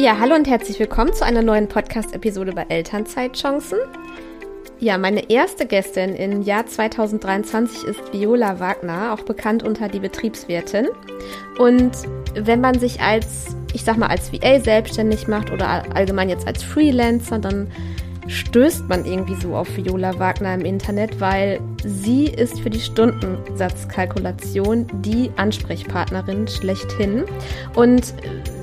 Ja, hallo und herzlich willkommen zu einer neuen Podcast-Episode bei Elternzeitchancen. Ja, meine erste Gästin im Jahr 2023 ist Viola Wagner, auch bekannt unter die Betriebswirtin. Und wenn man sich als, ich sag mal, als VA selbstständig macht oder allgemein jetzt als Freelancer, dann stößt man irgendwie so auf Viola Wagner im Internet, weil sie ist für die Stundensatzkalkulation die Ansprechpartnerin schlechthin. Und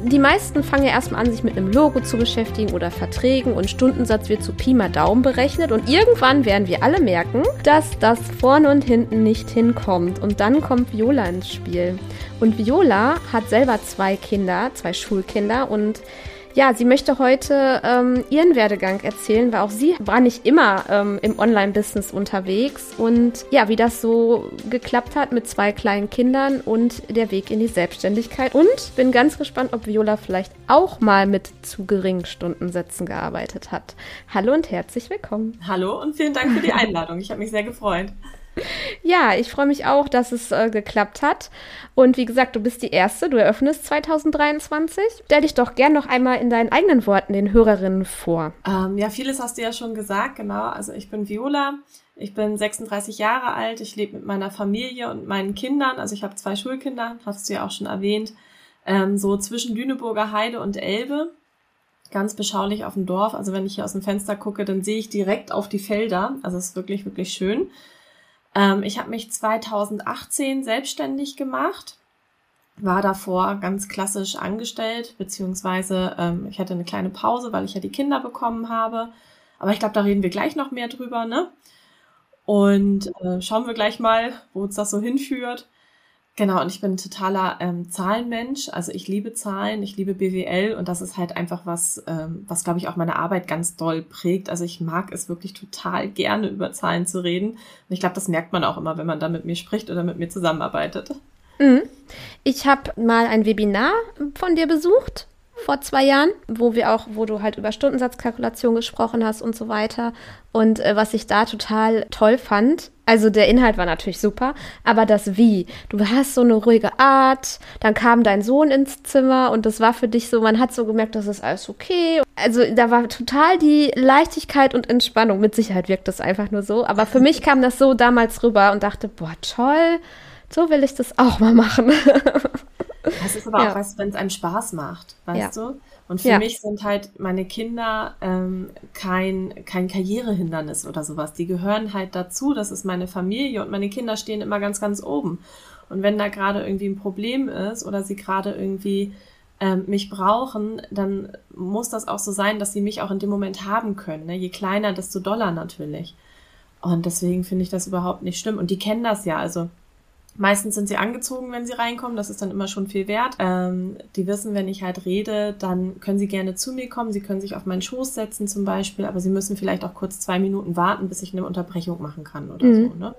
die meisten fangen ja erstmal an, sich mit einem Logo zu beschäftigen oder Verträgen und Stundensatz wird zu Pi mal Daumen berechnet und irgendwann werden wir alle merken, dass das vorne und hinten nicht hinkommt und dann kommt Viola ins Spiel. Und Viola hat selber zwei Kinder, zwei Schulkinder und ja, sie möchte heute ähm, ihren Werdegang erzählen, weil auch sie war nicht immer ähm, im Online-Business unterwegs und ja, wie das so geklappt hat mit zwei kleinen Kindern und der Weg in die Selbstständigkeit. Und bin ganz gespannt, ob Viola vielleicht auch mal mit zu geringen Stundensätzen gearbeitet hat. Hallo und herzlich willkommen. Hallo und vielen Dank für die Einladung. Ich habe mich sehr gefreut. Ja, ich freue mich auch, dass es äh, geklappt hat. Und wie gesagt, du bist die Erste, du eröffnest 2023. Stell dich doch gern noch einmal in deinen eigenen Worten den Hörerinnen vor. Ähm, ja, vieles hast du ja schon gesagt, genau. Also ich bin Viola, ich bin 36 Jahre alt, ich lebe mit meiner Familie und meinen Kindern. Also ich habe zwei Schulkinder, hast du ja auch schon erwähnt, ähm, so zwischen Lüneburger Heide und Elbe ganz beschaulich auf dem Dorf. Also wenn ich hier aus dem Fenster gucke, dann sehe ich direkt auf die Felder. Also es ist wirklich, wirklich schön. Ähm, ich habe mich 2018 selbstständig gemacht, war davor ganz klassisch angestellt, beziehungsweise ähm, ich hatte eine kleine Pause, weil ich ja die Kinder bekommen habe. Aber ich glaube, da reden wir gleich noch mehr drüber, ne? Und äh, schauen wir gleich mal, wo uns das so hinführt. Genau, und ich bin ein totaler ähm, Zahlenmensch. Also ich liebe Zahlen, ich liebe BWL und das ist halt einfach was, ähm, was glaube ich auch meine Arbeit ganz doll prägt. Also ich mag es wirklich total gerne über Zahlen zu reden. Und ich glaube, das merkt man auch immer, wenn man da mit mir spricht oder mit mir zusammenarbeitet. Mhm. Ich habe mal ein Webinar von dir besucht vor zwei Jahren, wo wir auch, wo du halt über Stundensatzkalkulation gesprochen hast und so weiter. Und äh, was ich da total toll fand, also der Inhalt war natürlich super, aber das Wie. Du hast so eine ruhige Art, dann kam dein Sohn ins Zimmer und das war für dich so, man hat so gemerkt, das ist alles okay. Also da war total die Leichtigkeit und Entspannung. Mit Sicherheit wirkt das einfach nur so, aber für mich kam das so damals rüber und dachte, boah, toll, so will ich das auch mal machen. Das ist aber ja. auch was, wenn es einem Spaß macht, weißt ja. du? Und für ja. mich sind halt meine Kinder ähm, kein, kein Karrierehindernis oder sowas. Die gehören halt dazu. Das ist meine Familie und meine Kinder stehen immer ganz, ganz oben. Und wenn da gerade irgendwie ein Problem ist oder sie gerade irgendwie ähm, mich brauchen, dann muss das auch so sein, dass sie mich auch in dem Moment haben können. Ne? Je kleiner, desto doller natürlich. Und deswegen finde ich das überhaupt nicht schlimm. Und die kennen das ja. Also Meistens sind sie angezogen, wenn sie reinkommen. Das ist dann immer schon viel wert. Ähm, die wissen, wenn ich halt rede, dann können sie gerne zu mir kommen. Sie können sich auf meinen Schoß setzen zum Beispiel, aber sie müssen vielleicht auch kurz zwei Minuten warten, bis ich eine Unterbrechung machen kann oder mhm. so. Ne?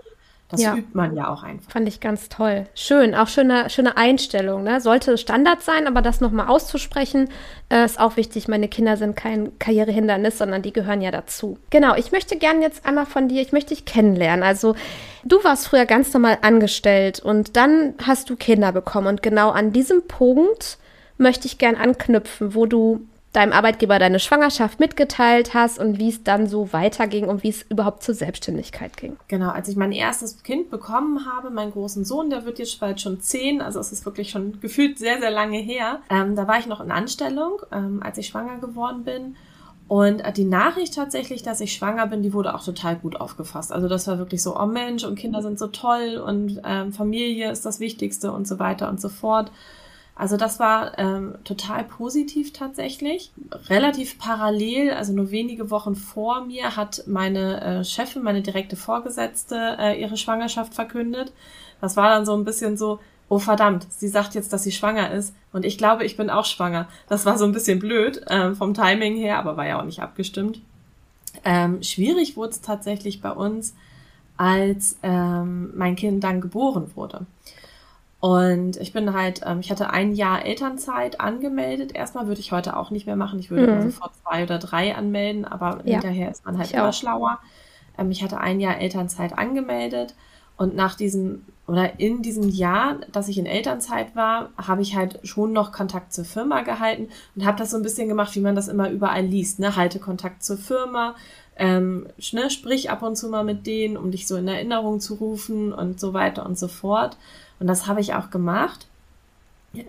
Das ja. übt man ja auch einfach. Fand ich ganz toll. Schön, auch schöne, schöne Einstellung. Ne? Sollte Standard sein, aber das nochmal auszusprechen, äh, ist auch wichtig. Meine Kinder sind kein Karrierehindernis, sondern die gehören ja dazu. Genau, ich möchte gerne jetzt einmal von dir, ich möchte dich kennenlernen. Also du warst früher ganz normal angestellt und dann hast du Kinder bekommen. Und genau an diesem Punkt möchte ich gern anknüpfen, wo du deinem Arbeitgeber deine Schwangerschaft mitgeteilt hast und wie es dann so weiterging und wie es überhaupt zur Selbstständigkeit ging. Genau, als ich mein erstes Kind bekommen habe, meinen großen Sohn, der wird jetzt bald schon zehn, also es ist wirklich schon gefühlt sehr, sehr lange her. Ähm, da war ich noch in Anstellung, ähm, als ich schwanger geworden bin. Und die Nachricht tatsächlich, dass ich schwanger bin, die wurde auch total gut aufgefasst. Also das war wirklich so, oh Mensch, und Kinder sind so toll und ähm, Familie ist das Wichtigste und so weiter und so fort. Also das war ähm, total positiv tatsächlich. Relativ parallel, also nur wenige Wochen vor mir, hat meine äh, Chefin, meine direkte Vorgesetzte, äh, ihre Schwangerschaft verkündet. Das war dann so ein bisschen so, oh verdammt, sie sagt jetzt, dass sie schwanger ist und ich glaube, ich bin auch schwanger. Das war so ein bisschen blöd äh, vom Timing her, aber war ja auch nicht abgestimmt. Ähm, schwierig wurde es tatsächlich bei uns, als ähm, mein Kind dann geboren wurde. Und ich bin halt, ähm, ich hatte ein Jahr Elternzeit angemeldet. Erstmal würde ich heute auch nicht mehr machen. Ich würde mhm. sofort zwei oder drei anmelden, aber ja. hinterher ist man halt ich immer auch. schlauer. Ähm, ich hatte ein Jahr Elternzeit angemeldet Und nach diesem oder in diesem Jahr, dass ich in Elternzeit war, habe ich halt schon noch Kontakt zur Firma gehalten und habe das so ein bisschen gemacht, wie man das immer überall liest. Ne? Halte Kontakt zur Firma, ähm, ne? sprich ab und zu mal mit denen, um dich so in Erinnerung zu rufen und so weiter und so fort. Und das habe ich auch gemacht.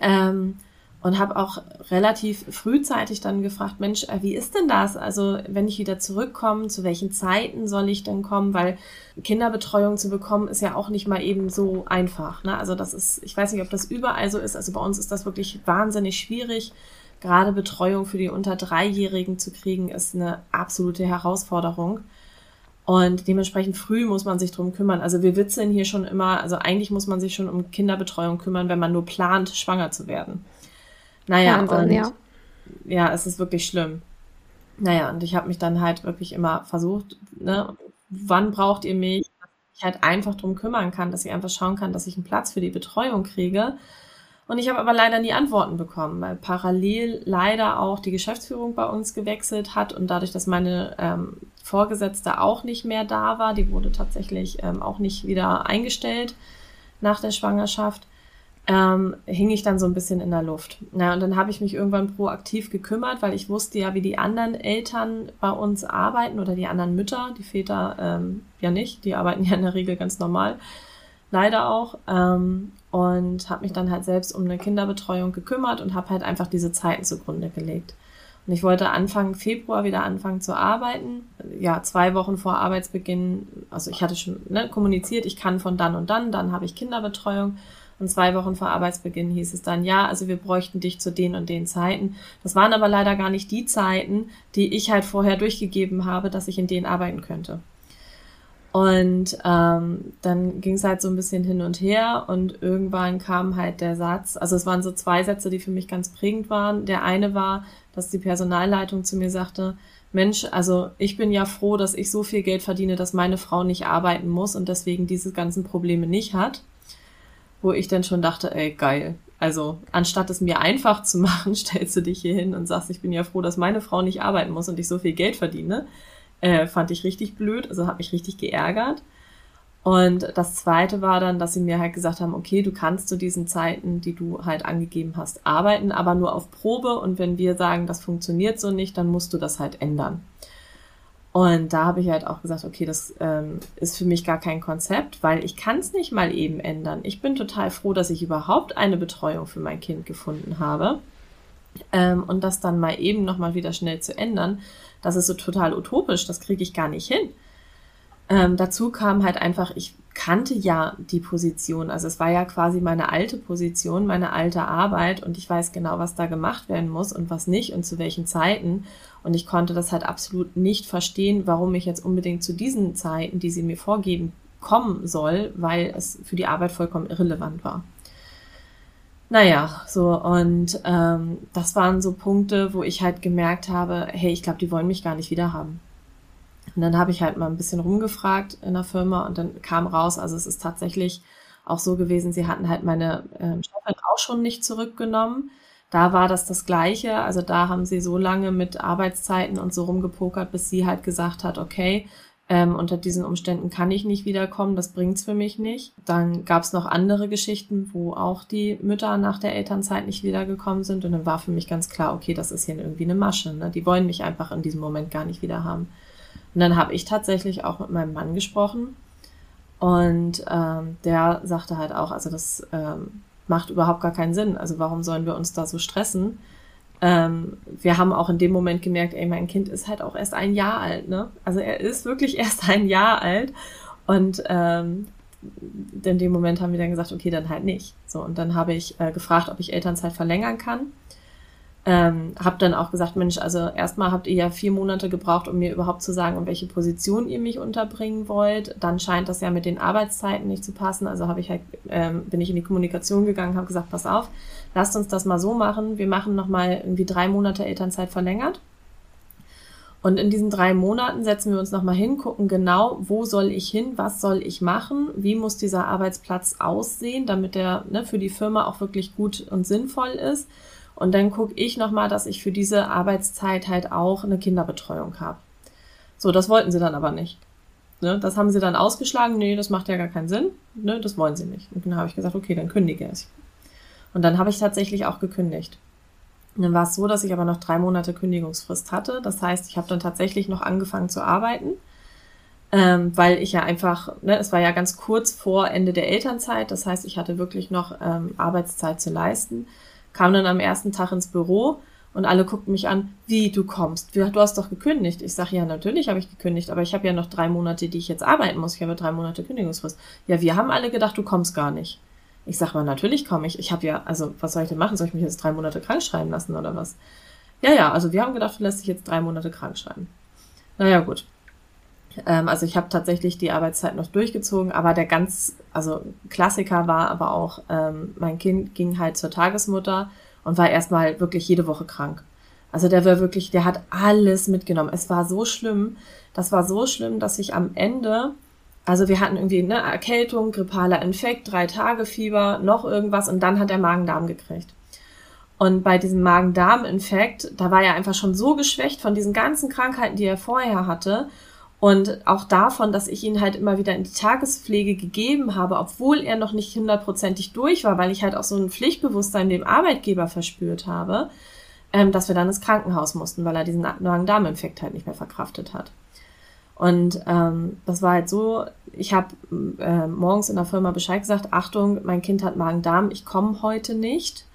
Ähm, und habe auch relativ frühzeitig dann gefragt, Mensch, äh, wie ist denn das? Also wenn ich wieder zurückkomme, zu welchen Zeiten soll ich denn kommen? Weil Kinderbetreuung zu bekommen ist ja auch nicht mal eben so einfach. Ne? Also das ist, ich weiß nicht, ob das überall so ist. Also bei uns ist das wirklich wahnsinnig schwierig. Gerade Betreuung für die unter Dreijährigen zu kriegen, ist eine absolute Herausforderung. Und dementsprechend früh muss man sich drum kümmern. Also wir witzeln hier schon immer, also eigentlich muss man sich schon um Kinderbetreuung kümmern, wenn man nur plant, schwanger zu werden. Naja, Wahnsinn, und ja. ja, es ist wirklich schlimm. Naja, und ich habe mich dann halt wirklich immer versucht, ne, wann braucht ihr mich, dass ich halt einfach drum kümmern kann, dass ich einfach schauen kann, dass ich einen Platz für die Betreuung kriege. Und ich habe aber leider nie Antworten bekommen, weil parallel leider auch die Geschäftsführung bei uns gewechselt hat und dadurch, dass meine ähm, Vorgesetzte auch nicht mehr da war, die wurde tatsächlich ähm, auch nicht wieder eingestellt nach der Schwangerschaft, ähm, hing ich dann so ein bisschen in der Luft. Ja, und dann habe ich mich irgendwann proaktiv gekümmert, weil ich wusste ja, wie die anderen Eltern bei uns arbeiten oder die anderen Mütter, die Väter ähm, ja nicht, die arbeiten ja in der Regel ganz normal, leider auch. Ähm, und habe mich dann halt selbst um eine Kinderbetreuung gekümmert und habe halt einfach diese Zeiten zugrunde gelegt. Und ich wollte Anfang Februar wieder anfangen zu arbeiten. Ja, zwei Wochen vor Arbeitsbeginn, also ich hatte schon ne, kommuniziert, ich kann von dann und dann, dann habe ich Kinderbetreuung. Und zwei Wochen vor Arbeitsbeginn hieß es dann, ja, also wir bräuchten dich zu den und den Zeiten. Das waren aber leider gar nicht die Zeiten, die ich halt vorher durchgegeben habe, dass ich in denen arbeiten könnte. Und ähm, dann ging es halt so ein bisschen hin und her und irgendwann kam halt der Satz, also es waren so zwei Sätze, die für mich ganz prägend waren. Der eine war, dass die Personalleitung zu mir sagte, Mensch, also ich bin ja froh, dass ich so viel Geld verdiene, dass meine Frau nicht arbeiten muss und deswegen diese ganzen Probleme nicht hat wo ich dann schon dachte, ey, geil. Also, anstatt es mir einfach zu machen, stellst du dich hier hin und sagst, ich bin ja froh, dass meine Frau nicht arbeiten muss und ich so viel Geld verdiene. Äh, fand ich richtig blöd, also hat mich richtig geärgert. Und das zweite war dann, dass sie mir halt gesagt haben, okay, du kannst zu diesen Zeiten, die du halt angegeben hast, arbeiten, aber nur auf Probe. Und wenn wir sagen, das funktioniert so nicht, dann musst du das halt ändern. Und da habe ich halt auch gesagt, okay, das ähm, ist für mich gar kein Konzept, weil ich kann es nicht mal eben ändern. Ich bin total froh, dass ich überhaupt eine Betreuung für mein Kind gefunden habe. Ähm, und das dann mal eben nochmal wieder schnell zu ändern, das ist so total utopisch, das kriege ich gar nicht hin. Ähm, dazu kam halt einfach, ich kannte ja die Position. Also es war ja quasi meine alte Position, meine alte Arbeit und ich weiß genau, was da gemacht werden muss und was nicht und zu welchen Zeiten. Und ich konnte das halt absolut nicht verstehen, warum ich jetzt unbedingt zu diesen Zeiten, die sie mir vorgeben, kommen soll, weil es für die Arbeit vollkommen irrelevant war. Naja, so und ähm, das waren so Punkte, wo ich halt gemerkt habe, hey, ich glaube, die wollen mich gar nicht wieder haben. Und dann habe ich halt mal ein bisschen rumgefragt in der Firma und dann kam raus, also es ist tatsächlich auch so gewesen, sie hatten halt meine ähm, Chefin auch schon nicht zurückgenommen. Da war das das Gleiche. Also da haben sie so lange mit Arbeitszeiten und so rumgepokert, bis sie halt gesagt hat, okay, ähm, unter diesen Umständen kann ich nicht wiederkommen, das bringt's für mich nicht. Dann gab's noch andere Geschichten, wo auch die Mütter nach der Elternzeit nicht wiedergekommen sind. Und dann war für mich ganz klar, okay, das ist hier irgendwie eine Masche. Ne? Die wollen mich einfach in diesem Moment gar nicht wieder haben. Und dann habe ich tatsächlich auch mit meinem Mann gesprochen und ähm, der sagte halt auch, also das ähm, macht überhaupt gar keinen Sinn. Also warum sollen wir uns da so stressen? Ähm, wir haben auch in dem Moment gemerkt, ey, mein Kind ist halt auch erst ein Jahr alt, ne? Also er ist wirklich erst ein Jahr alt und ähm, in dem Moment haben wir dann gesagt, okay, dann halt nicht. So und dann habe ich äh, gefragt, ob ich Elternzeit verlängern kann ähm, habe dann auch gesagt, Mensch, also erstmal habt ihr ja vier Monate gebraucht, um mir überhaupt zu sagen, um welche Position ihr mich unterbringen wollt. Dann scheint das ja mit den Arbeitszeiten nicht zu passen. Also habe ich halt, ähm, bin ich in die Kommunikation gegangen, habe gesagt, pass auf, lasst uns das mal so machen. Wir machen nochmal irgendwie drei Monate Elternzeit verlängert. Und in diesen drei Monaten setzen wir uns nochmal hin, gucken genau, wo soll ich hin, was soll ich machen, wie muss dieser Arbeitsplatz aussehen, damit der ne, für die Firma auch wirklich gut und sinnvoll ist und dann gucke ich nochmal, dass ich für diese Arbeitszeit halt auch eine Kinderbetreuung habe. So, das wollten sie dann aber nicht. ne, das haben sie dann ausgeschlagen, nee, das macht ja gar keinen Sinn, ne, das wollen sie nicht. Und dann habe ich gesagt, okay, dann kündige ich. Und dann habe ich tatsächlich auch gekündigt. Und dann war es so, dass ich aber noch drei Monate Kündigungsfrist hatte. Das heißt, ich habe dann tatsächlich noch angefangen zu arbeiten, ähm, weil ich ja einfach, ne, es war ja ganz kurz vor Ende der Elternzeit. Das heißt, ich hatte wirklich noch ähm, Arbeitszeit zu leisten. Kam dann am ersten Tag ins Büro und alle guckten mich an, wie du kommst. Du hast doch gekündigt. Ich sage, ja, natürlich habe ich gekündigt, aber ich habe ja noch drei Monate, die ich jetzt arbeiten muss. Ich habe drei Monate Kündigungsfrist. Ja, wir haben alle gedacht, du kommst gar nicht. Ich sage mal, natürlich komme ich. Ich habe ja, also was soll ich denn machen? Soll ich mich jetzt drei Monate krank schreiben lassen oder was? Ja, ja, also wir haben gedacht, du lässt dich jetzt drei Monate krank schreiben. Naja, gut. Ähm, also ich habe tatsächlich die Arbeitszeit noch durchgezogen, aber der ganz, also Klassiker war aber auch, ähm, mein Kind ging halt zur Tagesmutter und war erstmal wirklich jede Woche krank. Also der war wirklich, der hat alles mitgenommen. Es war so schlimm, das war so schlimm, dass ich am Ende, also wir hatten irgendwie eine Erkältung, grippaler Infekt, drei Tage Fieber, noch irgendwas und dann hat er Magen-Darm gekriegt. Und bei diesem Magen-Darm-Infekt, da war er einfach schon so geschwächt von diesen ganzen Krankheiten, die er vorher hatte. Und auch davon, dass ich ihn halt immer wieder in die Tagespflege gegeben habe, obwohl er noch nicht hundertprozentig durch war, weil ich halt auch so ein Pflichtbewusstsein dem Arbeitgeber verspürt habe, ähm, dass wir dann ins Krankenhaus mussten, weil er diesen Magen-Darm-Infekt halt nicht mehr verkraftet hat. Und ähm, das war halt so, ich habe äh, morgens in der Firma Bescheid gesagt, Achtung, mein Kind hat Magen-Darm, ich komme heute nicht.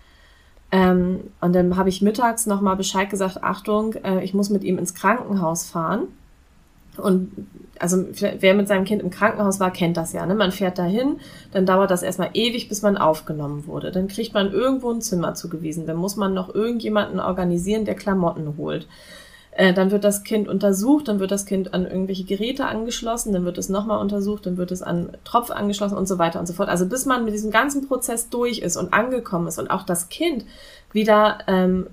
Ähm, und dann habe ich mittags nochmal Bescheid gesagt, Achtung, äh, ich muss mit ihm ins Krankenhaus fahren und also wer mit seinem Kind im Krankenhaus war, kennt das ja. Ne? Man fährt dahin, dann dauert das erstmal ewig, bis man aufgenommen wurde. Dann kriegt man irgendwo ein Zimmer zugewiesen. Dann muss man noch irgendjemanden organisieren, der Klamotten holt. Äh, dann wird das Kind untersucht, dann wird das Kind an irgendwelche Geräte angeschlossen, dann wird es nochmal untersucht, dann wird es an Tropf angeschlossen und so weiter und so fort. Also bis man mit diesem ganzen Prozess durch ist und angekommen ist und auch das Kind wieder, ähm,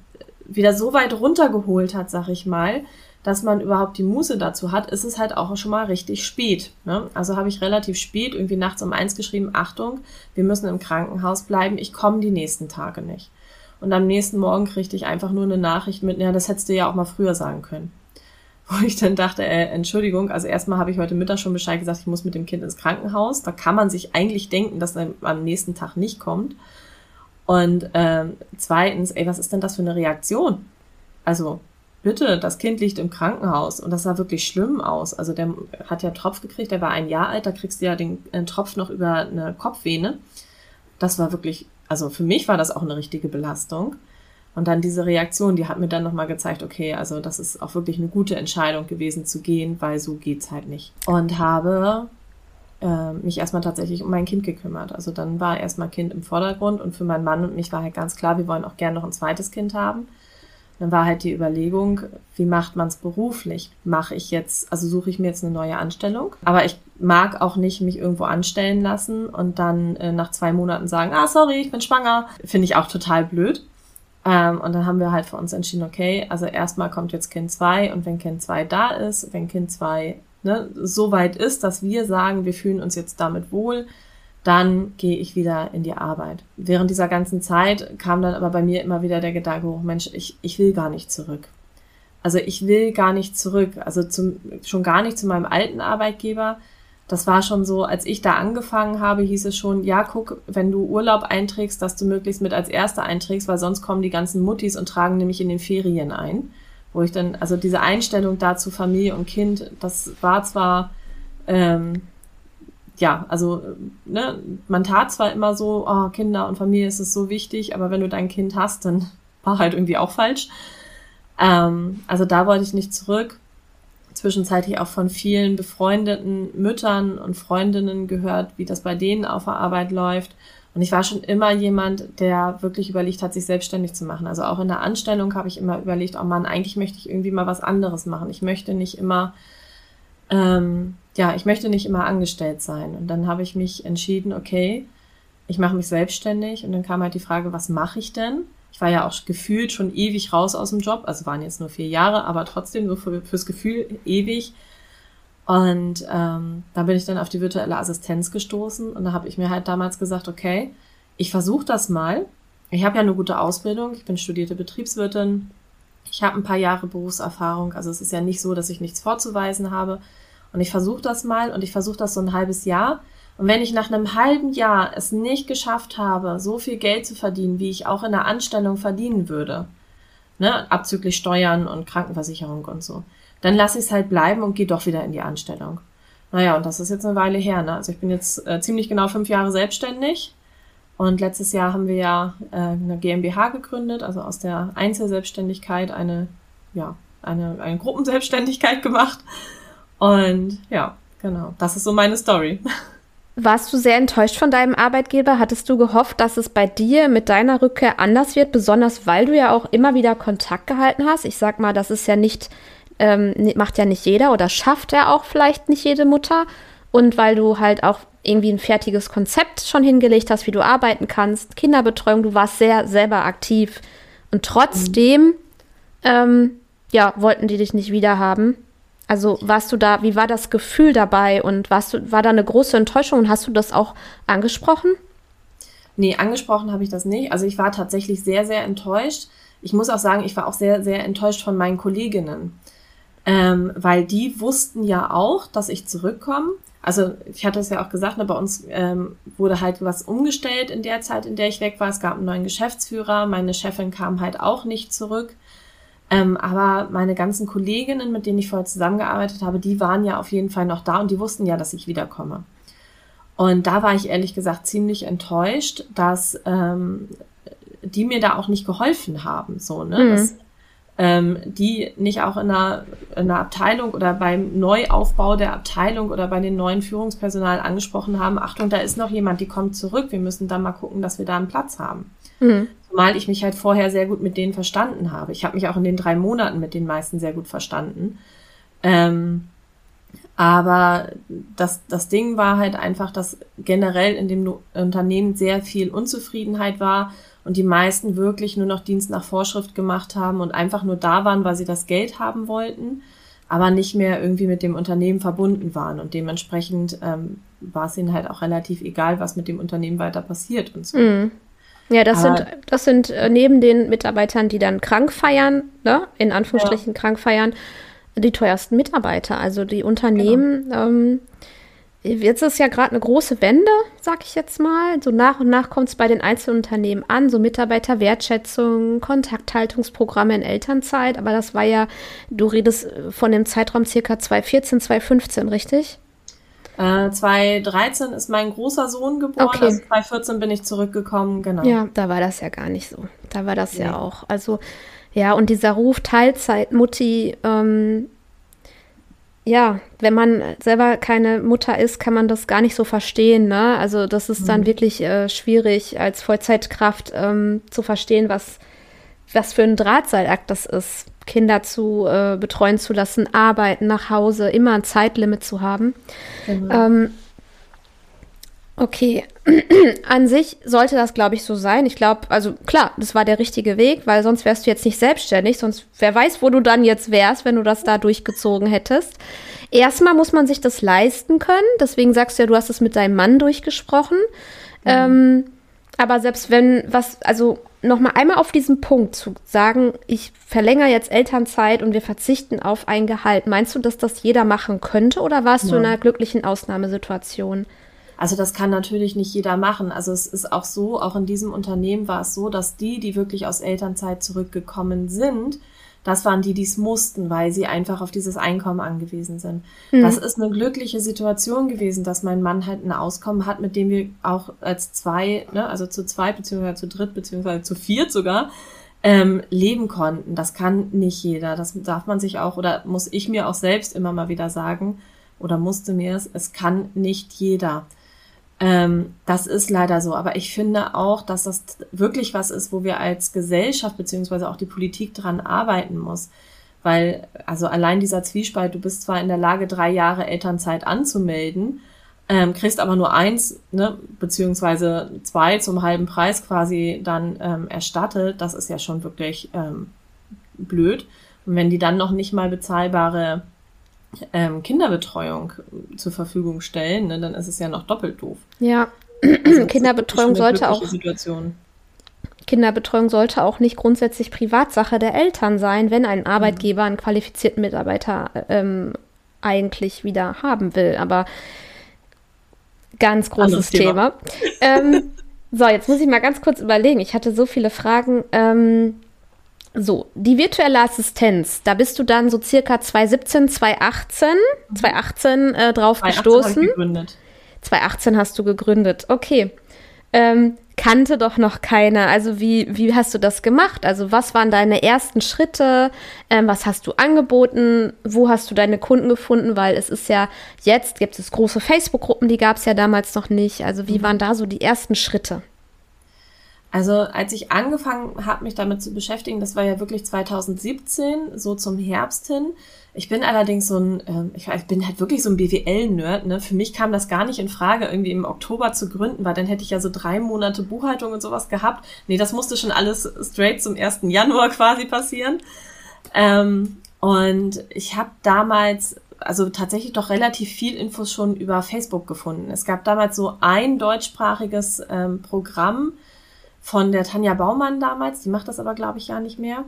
wieder so weit runtergeholt hat, sag ich mal, dass man überhaupt die Muße dazu hat, ist es halt auch schon mal richtig spät. Ne? Also habe ich relativ spät, irgendwie nachts um eins geschrieben, Achtung, wir müssen im Krankenhaus bleiben, ich komme die nächsten Tage nicht. Und am nächsten Morgen kriegte ich einfach nur eine Nachricht mit, ja, das hättest du ja auch mal früher sagen können. Wo ich dann dachte, äh, Entschuldigung, also erstmal habe ich heute Mittag schon Bescheid gesagt, ich muss mit dem Kind ins Krankenhaus. Da kann man sich eigentlich denken, dass er am nächsten Tag nicht kommt. Und ähm, zweitens, ey, was ist denn das für eine Reaktion? Also bitte, das Kind liegt im Krankenhaus und das sah wirklich schlimm aus. Also der hat ja Tropf gekriegt, der war ein Jahr alt, da kriegst du ja den, den Tropf noch über eine Kopfvene. Das war wirklich, also für mich war das auch eine richtige Belastung. Und dann diese Reaktion, die hat mir dann nochmal gezeigt, okay, also das ist auch wirklich eine gute Entscheidung gewesen zu gehen, weil so geht's halt nicht. Und habe äh, mich erstmal tatsächlich um mein Kind gekümmert. Also dann war erstmal Kind im Vordergrund und für meinen Mann und mich war halt ganz klar, wir wollen auch gerne noch ein zweites Kind haben. Dann war halt die Überlegung, wie macht man es beruflich? Mache ich jetzt, also suche ich mir jetzt eine neue Anstellung? Aber ich mag auch nicht mich irgendwo anstellen lassen und dann äh, nach zwei Monaten sagen, ah, sorry, ich bin schwanger. Finde ich auch total blöd. Ähm, und dann haben wir halt für uns entschieden, okay, also erstmal kommt jetzt Kind zwei und wenn Kind zwei da ist, wenn Kind zwei ne, so weit ist, dass wir sagen, wir fühlen uns jetzt damit wohl, dann gehe ich wieder in die Arbeit. Während dieser ganzen Zeit kam dann aber bei mir immer wieder der Gedanke hoch, Mensch, ich, ich will gar nicht zurück. Also ich will gar nicht zurück, also zum, schon gar nicht zu meinem alten Arbeitgeber. Das war schon so, als ich da angefangen habe, hieß es schon, ja, guck, wenn du Urlaub einträgst, dass du möglichst mit als Erster einträgst, weil sonst kommen die ganzen Muttis und tragen nämlich in den Ferien ein. Wo ich dann, also diese Einstellung dazu Familie und Kind, das war zwar ähm, ja, also ne, man tat zwar immer so, oh, Kinder und Familie ist es so wichtig, aber wenn du dein Kind hast, dann war halt irgendwie auch falsch. Ähm, also da wollte ich nicht zurück. Zwischenzeitlich auch von vielen befreundeten Müttern und Freundinnen gehört, wie das bei denen auf der Arbeit läuft. Und ich war schon immer jemand, der wirklich überlegt hat, sich selbstständig zu machen. Also auch in der Anstellung habe ich immer überlegt, oh Mann, eigentlich möchte ich irgendwie mal was anderes machen. Ich möchte nicht immer ähm, ja, ich möchte nicht immer angestellt sein. Und dann habe ich mich entschieden, okay, ich mache mich selbstständig. Und dann kam halt die Frage, was mache ich denn? Ich war ja auch gefühlt schon ewig raus aus dem Job. Also waren jetzt nur vier Jahre, aber trotzdem so für, fürs Gefühl ewig. Und ähm, da bin ich dann auf die virtuelle Assistenz gestoßen. Und da habe ich mir halt damals gesagt, okay, ich versuche das mal. Ich habe ja eine gute Ausbildung. Ich bin studierte Betriebswirtin. Ich habe ein paar Jahre Berufserfahrung. Also es ist ja nicht so, dass ich nichts vorzuweisen habe. Und ich versuche das mal und ich versuche das so ein halbes Jahr. Und wenn ich nach einem halben Jahr es nicht geschafft habe, so viel Geld zu verdienen, wie ich auch in der Anstellung verdienen würde, ne, abzüglich Steuern und Krankenversicherung und so, dann lasse ich es halt bleiben und gehe doch wieder in die Anstellung. Naja, und das ist jetzt eine Weile her. Ne? Also ich bin jetzt äh, ziemlich genau fünf Jahre selbstständig. Und letztes Jahr haben wir ja äh, eine GmbH gegründet, also aus der Einzelselbstständigkeit eine, ja, eine, eine Gruppenselbstständigkeit gemacht. Und ja, genau, das ist so meine Story. Warst du sehr enttäuscht von deinem Arbeitgeber? Hattest du gehofft, dass es bei dir mit deiner Rückkehr anders wird, besonders weil du ja auch immer wieder Kontakt gehalten hast? Ich sag mal, das ist ja nicht ähm, macht ja nicht jeder oder schafft ja auch vielleicht nicht jede Mutter. Und weil du halt auch irgendwie ein fertiges Konzept schon hingelegt hast, wie du arbeiten kannst, Kinderbetreuung, du warst sehr selber aktiv. Und trotzdem, mhm. ähm, ja, wollten die dich nicht wiederhaben. Also warst du da, wie war das Gefühl dabei und warst du, war da eine große Enttäuschung und hast du das auch angesprochen? Nee, angesprochen habe ich das nicht. Also ich war tatsächlich sehr, sehr enttäuscht. Ich muss auch sagen, ich war auch sehr, sehr enttäuscht von meinen Kolleginnen ähm, weil die wussten ja auch, dass ich zurückkomme. Also ich hatte es ja auch gesagt, ne, bei uns ähm, wurde halt was umgestellt in der Zeit, in der ich weg war. Es gab einen neuen Geschäftsführer, meine Chefin kam halt auch nicht zurück. Ähm, aber meine ganzen Kolleginnen, mit denen ich vorher zusammengearbeitet habe, die waren ja auf jeden Fall noch da und die wussten ja, dass ich wiederkomme. Und da war ich ehrlich gesagt ziemlich enttäuscht, dass ähm, die mir da auch nicht geholfen haben. So, ne? Mhm. Das, ähm, die nicht auch in einer, in einer Abteilung oder beim Neuaufbau der Abteilung oder bei den neuen Führungspersonal angesprochen haben, Achtung, da ist noch jemand, die kommt zurück, wir müssen da mal gucken, dass wir da einen Platz haben. Mhm. Zumal ich mich halt vorher sehr gut mit denen verstanden habe. Ich habe mich auch in den drei Monaten mit den meisten sehr gut verstanden. Ähm, aber das, das Ding war halt einfach, dass generell in dem Unternehmen sehr viel Unzufriedenheit war und die meisten wirklich nur noch Dienst nach Vorschrift gemacht haben und einfach nur da waren, weil sie das Geld haben wollten, aber nicht mehr irgendwie mit dem Unternehmen verbunden waren und dementsprechend ähm, war es ihnen halt auch relativ egal, was mit dem Unternehmen weiter passiert und so. Mm. Ja, das aber, sind, das sind äh, neben den Mitarbeitern, die dann krank feiern, ne, in Anführungsstrichen ja. krank feiern, die teuersten Mitarbeiter. Also die Unternehmen genau. ähm, Jetzt ist ja gerade eine große Wende, sag ich jetzt mal. So nach und nach kommt es bei den Einzelunternehmen an, so Mitarbeiterwertschätzung, Kontakthaltungsprogramme in Elternzeit. Aber das war ja, du redest von dem Zeitraum circa 2014, 2015, richtig? Äh, 2013 ist mein großer Sohn geboren, okay. also 2014 bin ich zurückgekommen, genau. Ja, da war das ja gar nicht so. Da war das nee. ja auch. Also, ja, und dieser Ruf Teilzeit, Mutti, ähm, ja, wenn man selber keine Mutter ist, kann man das gar nicht so verstehen. Ne? Also das ist dann mhm. wirklich äh, schwierig als Vollzeitkraft ähm, zu verstehen, was, was für ein Drahtseilakt das ist, Kinder zu äh, betreuen zu lassen, arbeiten, nach Hause, immer ein Zeitlimit zu haben. Mhm. Ähm, Okay, an sich sollte das, glaube ich, so sein. Ich glaube, also klar, das war der richtige Weg, weil sonst wärst du jetzt nicht selbstständig, sonst wer weiß, wo du dann jetzt wärst, wenn du das da durchgezogen hättest. Erstmal muss man sich das leisten können, deswegen sagst du ja, du hast es mit deinem Mann durchgesprochen. Mhm. Ähm, aber selbst wenn was, also nochmal einmal auf diesen Punkt zu sagen, ich verlängere jetzt Elternzeit und wir verzichten auf ein Gehalt, meinst du, dass das jeder machen könnte oder warst ja. du in einer glücklichen Ausnahmesituation? Also das kann natürlich nicht jeder machen. Also es ist auch so, auch in diesem Unternehmen war es so, dass die, die wirklich aus Elternzeit zurückgekommen sind, das waren die, die es mussten, weil sie einfach auf dieses Einkommen angewiesen sind. Mhm. Das ist eine glückliche Situation gewesen, dass mein Mann halt ein Auskommen hat, mit dem wir auch als zwei, ne, also zu zweit beziehungsweise zu dritt beziehungsweise zu viert sogar ähm, leben konnten. Das kann nicht jeder. Das darf man sich auch oder muss ich mir auch selbst immer mal wieder sagen oder musste mir es, es kann nicht jeder. Ähm, das ist leider so. Aber ich finde auch, dass das wirklich was ist, wo wir als Gesellschaft beziehungsweise auch die Politik dran arbeiten muss. Weil, also allein dieser Zwiespalt, du bist zwar in der Lage, drei Jahre Elternzeit anzumelden, ähm, kriegst aber nur eins, ne, beziehungsweise zwei zum halben Preis quasi dann ähm, erstattet. Das ist ja schon wirklich ähm, blöd. Und wenn die dann noch nicht mal bezahlbare ähm, Kinderbetreuung zur Verfügung stellen, ne, dann ist es ja noch doppelt doof. Ja, also Kinderbetreuung sollte auch. Situation. Kinderbetreuung sollte auch nicht grundsätzlich Privatsache der Eltern sein, wenn ein Arbeitgeber einen qualifizierten Mitarbeiter ähm, eigentlich wieder haben will. Aber ganz großes Thema. Thema. Ähm, so, jetzt muss ich mal ganz kurz überlegen. Ich hatte so viele Fragen. Ähm, so, die virtuelle Assistenz, da bist du dann so circa 2017, 2018, 2018 äh, drauf 2018 gestoßen. gegründet. 2018 hast du gegründet. Okay. Ähm, kannte doch noch keiner. Also wie, wie hast du das gemacht? Also was waren deine ersten Schritte? Ähm, was hast du angeboten? Wo hast du deine Kunden gefunden? Weil es ist ja jetzt, gibt es große Facebook-Gruppen, die gab es ja damals noch nicht. Also wie mhm. waren da so die ersten Schritte? Also als ich angefangen habe, mich damit zu beschäftigen, das war ja wirklich 2017, so zum Herbst hin. Ich bin allerdings so ein, äh, ich, ich, bin halt wirklich so ein BWL-Nerd. Ne? Für mich kam das gar nicht in Frage, irgendwie im Oktober zu gründen, weil dann hätte ich ja so drei Monate Buchhaltung und sowas gehabt. Nee, das musste schon alles straight zum 1. Januar quasi passieren. Ähm, und ich habe damals also tatsächlich doch relativ viel Infos schon über Facebook gefunden. Es gab damals so ein deutschsprachiges ähm, Programm, von der Tanja Baumann damals, die macht das aber, glaube ich, gar nicht mehr,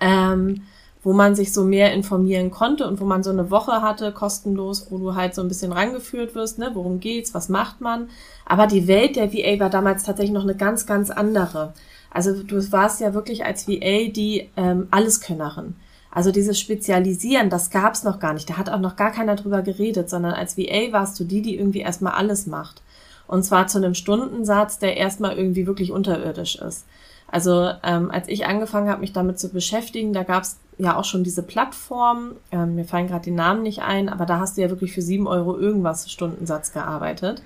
ähm, wo man sich so mehr informieren konnte und wo man so eine Woche hatte, kostenlos, wo du halt so ein bisschen rangeführt wirst, ne, worum geht's, was macht man. Aber die Welt der VA war damals tatsächlich noch eine ganz, ganz andere. Also du warst ja wirklich als VA die ähm, Alleskönnerin. Also dieses Spezialisieren, das gab's noch gar nicht. Da hat auch noch gar keiner drüber geredet, sondern als VA warst du die, die irgendwie erstmal alles macht. Und zwar zu einem Stundensatz, der erstmal irgendwie wirklich unterirdisch ist. Also ähm, als ich angefangen habe, mich damit zu beschäftigen, da gab es ja auch schon diese Plattform, ähm, mir fallen gerade die Namen nicht ein, aber da hast du ja wirklich für sieben Euro irgendwas Stundensatz gearbeitet.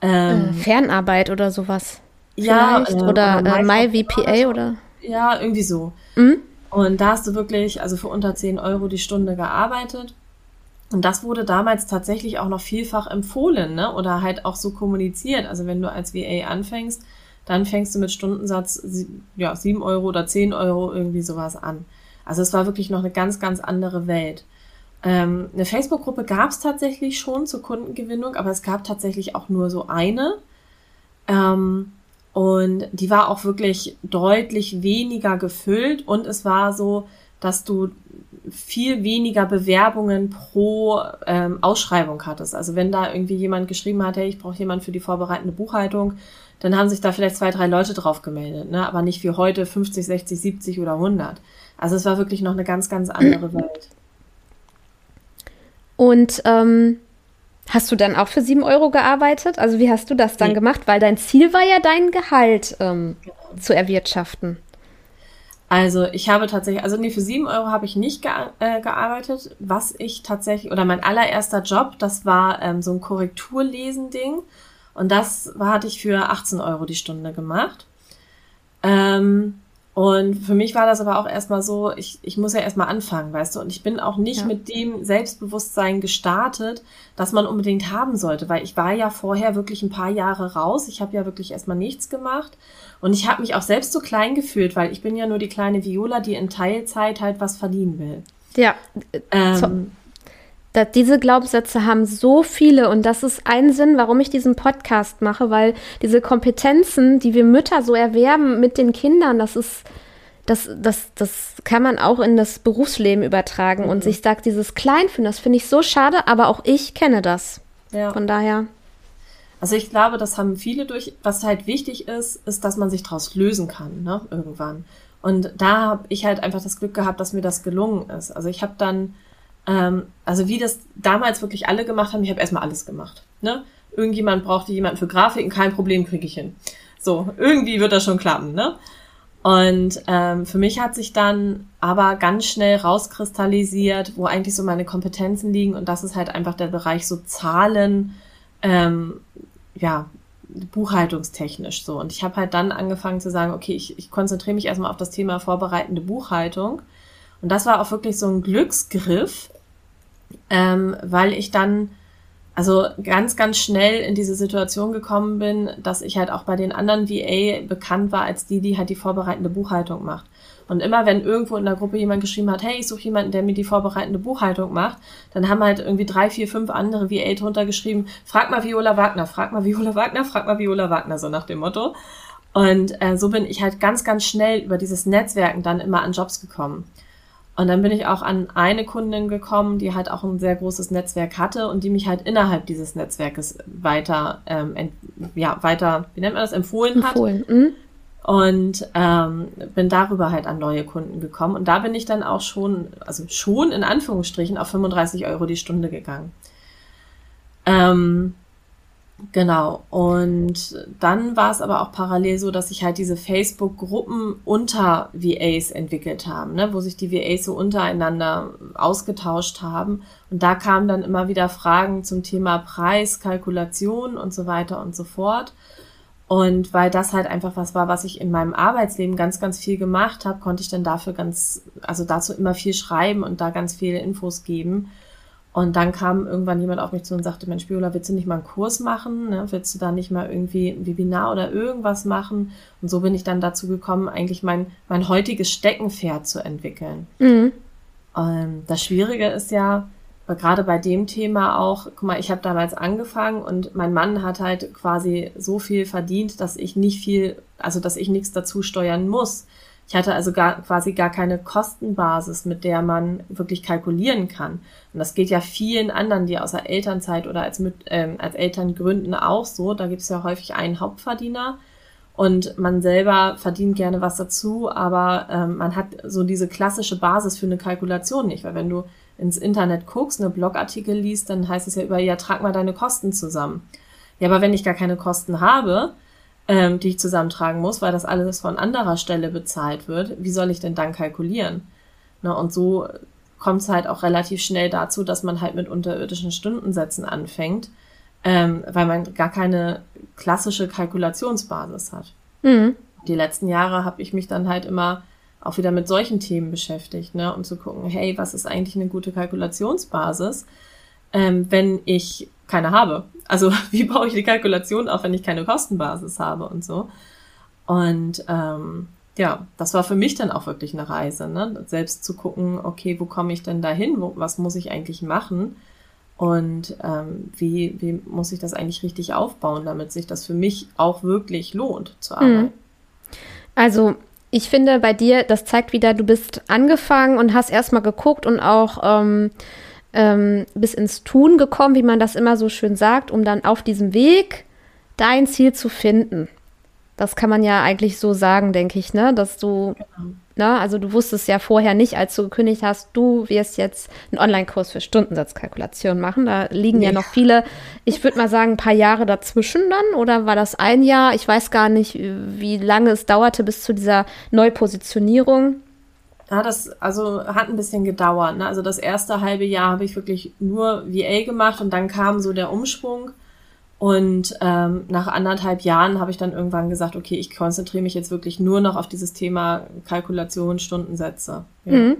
Ähm, äh, Fernarbeit oder sowas. Ja, äh, oder, oder äh, MyVPA oder? Ja, irgendwie so. Mhm. Und da hast du wirklich, also für unter zehn Euro die Stunde gearbeitet. Und das wurde damals tatsächlich auch noch vielfach empfohlen, ne? Oder halt auch so kommuniziert. Also wenn du als VA anfängst, dann fängst du mit Stundensatz ja, sieben Euro oder zehn Euro irgendwie sowas an. Also es war wirklich noch eine ganz, ganz andere Welt. Ähm, eine Facebook-Gruppe gab es tatsächlich schon zur Kundengewinnung, aber es gab tatsächlich auch nur so eine. Ähm, und die war auch wirklich deutlich weniger gefüllt und es war so, dass du viel weniger Bewerbungen pro ähm, Ausschreibung hattest. Also wenn da irgendwie jemand geschrieben hat, hey, ich brauche jemanden für die vorbereitende Buchhaltung, dann haben sich da vielleicht zwei, drei Leute drauf gemeldet, ne? aber nicht wie heute 50, 60, 70 oder 100. Also es war wirklich noch eine ganz, ganz andere Welt. Und ähm, hast du dann auch für sieben Euro gearbeitet? Also wie hast du das dann nee. gemacht? Weil dein Ziel war ja dein Gehalt ähm, genau. zu erwirtschaften. Also ich habe tatsächlich, also nee, für sieben Euro habe ich nicht ge äh, gearbeitet. Was ich tatsächlich, oder mein allererster Job, das war ähm, so ein Korrekturlesen-Ding. Und das war, hatte ich für 18 Euro die Stunde gemacht. Ähm, und für mich war das aber auch erstmal so, ich, ich muss ja erstmal anfangen, weißt du, und ich bin auch nicht ja. mit dem Selbstbewusstsein gestartet, das man unbedingt haben sollte, weil ich war ja vorher wirklich ein paar Jahre raus, ich habe ja wirklich erstmal nichts gemacht und ich habe mich auch selbst so klein gefühlt, weil ich bin ja nur die kleine Viola, die in Teilzeit halt was verdienen will. Ja. Ähm, da, diese Glaubenssätze haben so viele und das ist ein Sinn, warum ich diesen Podcast mache, weil diese Kompetenzen, die wir Mütter so erwerben mit den Kindern, das ist, das, das, das kann man auch in das Berufsleben übertragen mhm. und sich sagt, dieses Kleinfühlen, das finde ich so schade, aber auch ich kenne das. Ja. Von daher. Also ich glaube, das haben viele durch. Was halt wichtig ist, ist, dass man sich daraus lösen kann, ne, irgendwann. Und da habe ich halt einfach das Glück gehabt, dass mir das gelungen ist. Also ich habe dann ähm, also wie das damals wirklich alle gemacht haben, ich habe erstmal alles gemacht. Ne? Irgendjemand brauchte jemanden für Grafiken, kein Problem, kriege ich hin. So, irgendwie wird das schon klappen, ne? Und ähm, für mich hat sich dann aber ganz schnell rauskristallisiert, wo eigentlich so meine Kompetenzen liegen. Und das ist halt einfach der Bereich so Zahlen, ähm, ja, buchhaltungstechnisch so. Und ich habe halt dann angefangen zu sagen, okay, ich, ich konzentriere mich erstmal auf das Thema vorbereitende Buchhaltung und das war auch wirklich so ein Glücksgriff, ähm, weil ich dann also ganz, ganz schnell in diese Situation gekommen bin, dass ich halt auch bei den anderen VA bekannt war als die, die halt die vorbereitende Buchhaltung macht. Und immer wenn irgendwo in der Gruppe jemand geschrieben hat, hey, ich suche jemanden, der mir die vorbereitende Buchhaltung macht, dann haben halt irgendwie drei, vier, fünf andere VA drunter geschrieben, frag mal Viola Wagner, frag mal Viola Wagner, frag mal Viola Wagner, so nach dem Motto. Und äh, so bin ich halt ganz, ganz schnell über dieses Netzwerken dann immer an Jobs gekommen. Und dann bin ich auch an eine Kundin gekommen, die halt auch ein sehr großes Netzwerk hatte und die mich halt innerhalb dieses Netzwerkes weiter, ähm, ja, weiter, wie nennt man das, empfohlen, empfohlen. hat. Mhm. Und ähm, bin darüber halt an neue Kunden gekommen. Und da bin ich dann auch schon, also schon in Anführungsstrichen, auf 35 Euro die Stunde gegangen. Ähm, Genau. Und dann war es aber auch parallel so, dass sich halt diese Facebook-Gruppen unter VAs entwickelt haben, ne? wo sich die VAs so untereinander ausgetauscht haben. Und da kamen dann immer wieder Fragen zum Thema Preis, Kalkulation und so weiter und so fort. Und weil das halt einfach was war, was ich in meinem Arbeitsleben ganz, ganz viel gemacht habe, konnte ich dann dafür ganz, also dazu immer viel schreiben und da ganz viele Infos geben. Und dann kam irgendwann jemand auf mich zu und sagte, Mensch, Viola, willst du nicht mal einen Kurs machen? Ne? Willst du da nicht mal irgendwie ein Webinar oder irgendwas machen? Und so bin ich dann dazu gekommen, eigentlich mein, mein heutiges Steckenpferd zu entwickeln. Mhm. Und das Schwierige ist ja, gerade bei dem Thema auch, guck mal, ich habe damals angefangen und mein Mann hat halt quasi so viel verdient, dass ich nicht viel, also dass ich nichts dazu steuern muss. Ich hatte also gar, quasi gar keine Kostenbasis, mit der man wirklich kalkulieren kann. Und das geht ja vielen anderen, die außer Elternzeit oder als, mit, ähm, als Eltern gründen, auch so. Da gibt es ja häufig einen Hauptverdiener und man selber verdient gerne was dazu, aber ähm, man hat so diese klassische Basis für eine Kalkulation nicht, weil wenn du ins Internet guckst, eine Blogartikel liest, dann heißt es ja über, ja, trag mal deine Kosten zusammen. Ja, aber wenn ich gar keine Kosten habe, ähm, die ich zusammentragen muss, weil das alles von anderer Stelle bezahlt wird, wie soll ich denn dann kalkulieren? Ne, und so kommt es halt auch relativ schnell dazu, dass man halt mit unterirdischen Stundensätzen anfängt, ähm, weil man gar keine klassische Kalkulationsbasis hat. Mhm. Die letzten Jahre habe ich mich dann halt immer auch wieder mit solchen Themen beschäftigt, ne, um zu gucken, hey, was ist eigentlich eine gute Kalkulationsbasis, ähm, wenn ich keine habe. Also wie baue ich die Kalkulation auf, wenn ich keine Kostenbasis habe und so. Und ähm, ja, das war für mich dann auch wirklich eine Reise, ne? selbst zu gucken, okay, wo komme ich denn dahin, wo, was muss ich eigentlich machen und ähm, wie, wie muss ich das eigentlich richtig aufbauen, damit sich das für mich auch wirklich lohnt zu mhm. arbeiten. Also ich finde bei dir, das zeigt wieder, du bist angefangen und hast erstmal geguckt und auch ähm, ähm, bis ins Tun gekommen, wie man das immer so schön sagt, um dann auf diesem Weg dein Ziel zu finden. Das kann man ja eigentlich so sagen, denke ich, ne? Dass du, genau. ne, also du wusstest ja vorher nicht, als du gekündigt hast, du wirst jetzt einen Online-Kurs für Stundensatzkalkulation machen. Da liegen ja, ja noch viele, ich würde mal sagen, ein paar Jahre dazwischen dann, oder war das ein Jahr? Ich weiß gar nicht, wie lange es dauerte bis zu dieser Neupositionierung. Ja, das also hat ein bisschen gedauert. Ne? Also das erste halbe Jahr habe ich wirklich nur VA gemacht und dann kam so der Umschwung. Und ähm, nach anderthalb Jahren habe ich dann irgendwann gesagt, okay, ich konzentriere mich jetzt wirklich nur noch auf dieses Thema Kalkulation, Stundensätze. Ja. Mhm.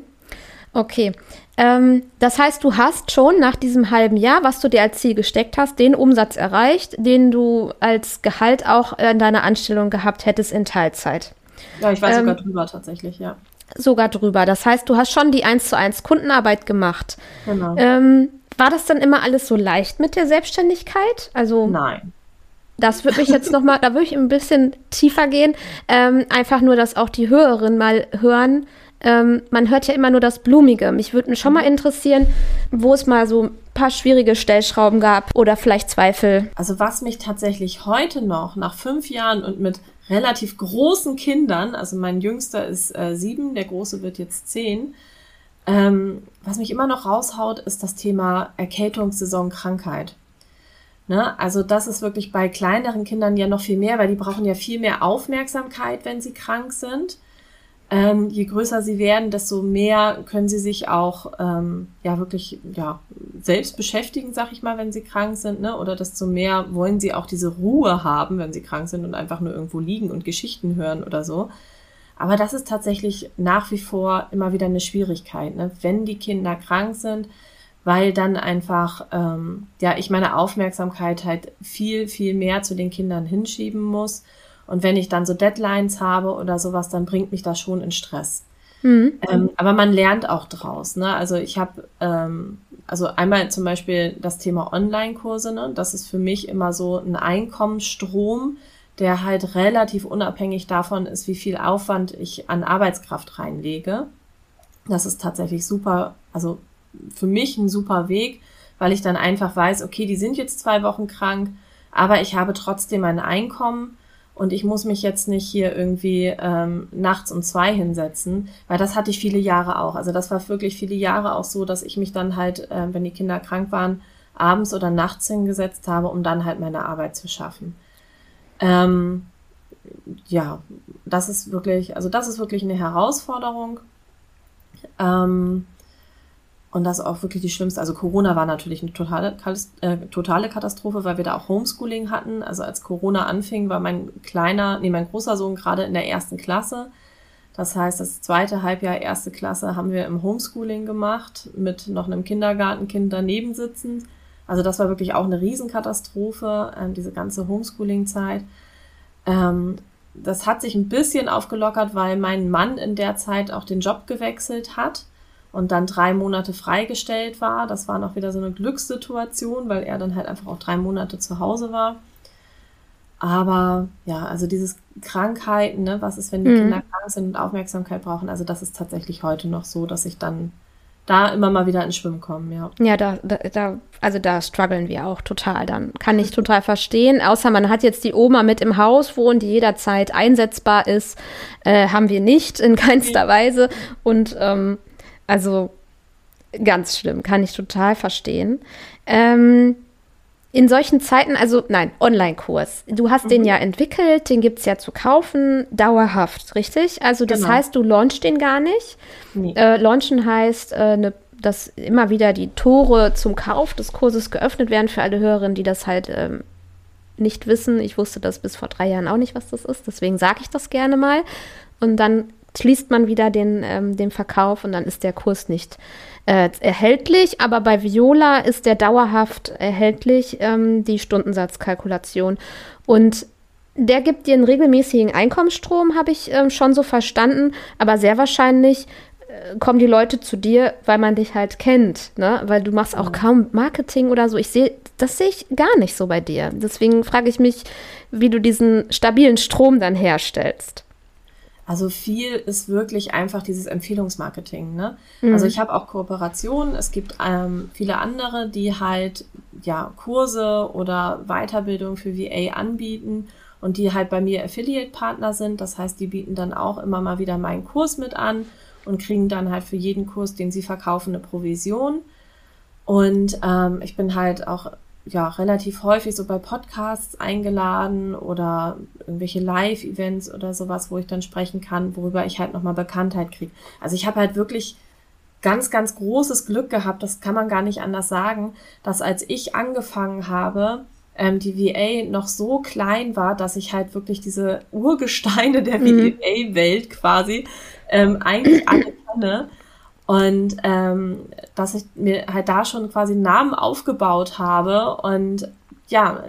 Okay. Ähm, das heißt, du hast schon nach diesem halben Jahr, was du dir als Ziel gesteckt hast, den Umsatz erreicht, den du als Gehalt auch in deiner Anstellung gehabt hättest in Teilzeit. Ja, ich war ähm, sogar drüber tatsächlich, ja. Sogar drüber. Das heißt, du hast schon die 1 zu 1 Kundenarbeit gemacht. Genau. Ähm, war das dann immer alles so leicht mit der Selbstständigkeit? Also Nein. Das würde mich jetzt noch mal, da würde ich ein bisschen tiefer gehen. Ähm, einfach nur, dass auch die Hörerinnen mal hören. Ähm, man hört ja immer nur das Blumige. Mich würde schon mal interessieren, wo es mal so ein paar schwierige Stellschrauben gab oder vielleicht Zweifel. Also was mich tatsächlich heute noch nach fünf Jahren und mit relativ großen Kindern, also mein Jüngster ist äh, sieben, der Große wird jetzt zehn, ähm, was mich immer noch raushaut, ist das Thema Erkältungssaison, Krankheit. Ne? Also das ist wirklich bei kleineren Kindern ja noch viel mehr, weil die brauchen ja viel mehr Aufmerksamkeit, wenn sie krank sind. Ähm, je größer sie werden, desto mehr können sie sich auch ähm, ja wirklich ja selbst beschäftigen, sag ich mal, wenn sie krank sind, ne? Oder desto mehr wollen sie auch diese Ruhe haben, wenn sie krank sind und einfach nur irgendwo liegen und Geschichten hören oder so. Aber das ist tatsächlich nach wie vor immer wieder eine Schwierigkeit, ne? wenn die Kinder krank sind, weil dann einfach, ähm, ja, ich meine Aufmerksamkeit halt viel, viel mehr zu den Kindern hinschieben muss. Und wenn ich dann so Deadlines habe oder sowas, dann bringt mich das schon in Stress. Mhm. Ähm, aber man lernt auch draus. Ne? Also ich habe, ähm, also einmal zum Beispiel das Thema Online-Kurse, ne? das ist für mich immer so ein Einkommensstrom, der halt relativ unabhängig davon ist, wie viel Aufwand ich an Arbeitskraft reinlege. Das ist tatsächlich super, also für mich ein super Weg, weil ich dann einfach weiß, okay, die sind jetzt zwei Wochen krank, aber ich habe trotzdem ein Einkommen und ich muss mich jetzt nicht hier irgendwie ähm, nachts um zwei hinsetzen, weil das hatte ich viele Jahre auch. Also das war wirklich viele Jahre auch so, dass ich mich dann halt, äh, wenn die Kinder krank waren, abends oder nachts hingesetzt habe, um dann halt meine Arbeit zu schaffen. Ähm, ja, das ist wirklich, also das ist wirklich eine Herausforderung. Ähm, und das ist auch wirklich die schlimmste. Also Corona war natürlich eine totale, äh, totale Katastrophe, weil wir da auch Homeschooling hatten. Also als Corona anfing, war mein kleiner, nee, mein großer Sohn gerade in der ersten Klasse. Das heißt, das zweite Halbjahr erste Klasse haben wir im Homeschooling gemacht, mit noch einem Kindergartenkind daneben sitzend. Also das war wirklich auch eine Riesenkatastrophe, äh, diese ganze Homeschooling-Zeit. Ähm, das hat sich ein bisschen aufgelockert, weil mein Mann in der Zeit auch den Job gewechselt hat und dann drei Monate freigestellt war. Das war noch wieder so eine Glückssituation, weil er dann halt einfach auch drei Monate zu Hause war. Aber ja, also dieses Krankheiten, ne, was ist, wenn die mhm. Kinder krank sind und Aufmerksamkeit brauchen, also das ist tatsächlich heute noch so, dass ich dann da immer mal wieder ins Schwimmen komme, ja. Ja, da, da, da, also da strugglen wir auch total dann. Kann ich total verstehen. Außer man hat jetzt die Oma mit im Haus wohnen, die jederzeit einsetzbar ist. Äh, haben wir nicht in keinster Weise. Und ähm, also ganz schlimm, kann ich total verstehen. Ähm, in solchen Zeiten, also nein, Online-Kurs. Du hast mhm. den ja entwickelt, den gibt es ja zu kaufen, dauerhaft, richtig? Also das genau. heißt, du launchst den gar nicht. Nee. Äh, launchen heißt, äh, ne, dass immer wieder die Tore zum Kauf des Kurses geöffnet werden für alle Hörerinnen, die das halt ähm, nicht wissen. Ich wusste das bis vor drei Jahren auch nicht, was das ist. Deswegen sage ich das gerne mal. Und dann schließt man wieder den, ähm, den Verkauf und dann ist der Kurs nicht äh, erhältlich. Aber bei Viola ist der dauerhaft erhältlich, ähm, die Stundensatzkalkulation. Und der gibt dir einen regelmäßigen Einkommensstrom, habe ich ähm, schon so verstanden. Aber sehr wahrscheinlich äh, kommen die Leute zu dir, weil man dich halt kennt, ne? Weil du machst auch mhm. kaum Marketing oder so. Ich sehe, das sehe ich gar nicht so bei dir. Deswegen frage ich mich, wie du diesen stabilen Strom dann herstellst. Also viel ist wirklich einfach dieses Empfehlungsmarketing. Ne? Mhm. Also ich habe auch Kooperationen. Es gibt ähm, viele andere, die halt ja Kurse oder Weiterbildung für VA anbieten und die halt bei mir Affiliate-Partner sind. Das heißt, die bieten dann auch immer mal wieder meinen Kurs mit an und kriegen dann halt für jeden Kurs, den sie verkaufen, eine Provision. Und ähm, ich bin halt auch ja relativ häufig so bei Podcasts eingeladen oder irgendwelche Live-Events oder sowas, wo ich dann sprechen kann, worüber ich halt nochmal Bekanntheit kriege. Also ich habe halt wirklich ganz, ganz großes Glück gehabt, das kann man gar nicht anders sagen, dass als ich angefangen habe, ähm, die VA noch so klein war, dass ich halt wirklich diese Urgesteine der mhm. VA-Welt quasi ähm, eigentlich alle kenne. Und ähm, dass ich mir halt da schon quasi einen Namen aufgebaut habe und ja,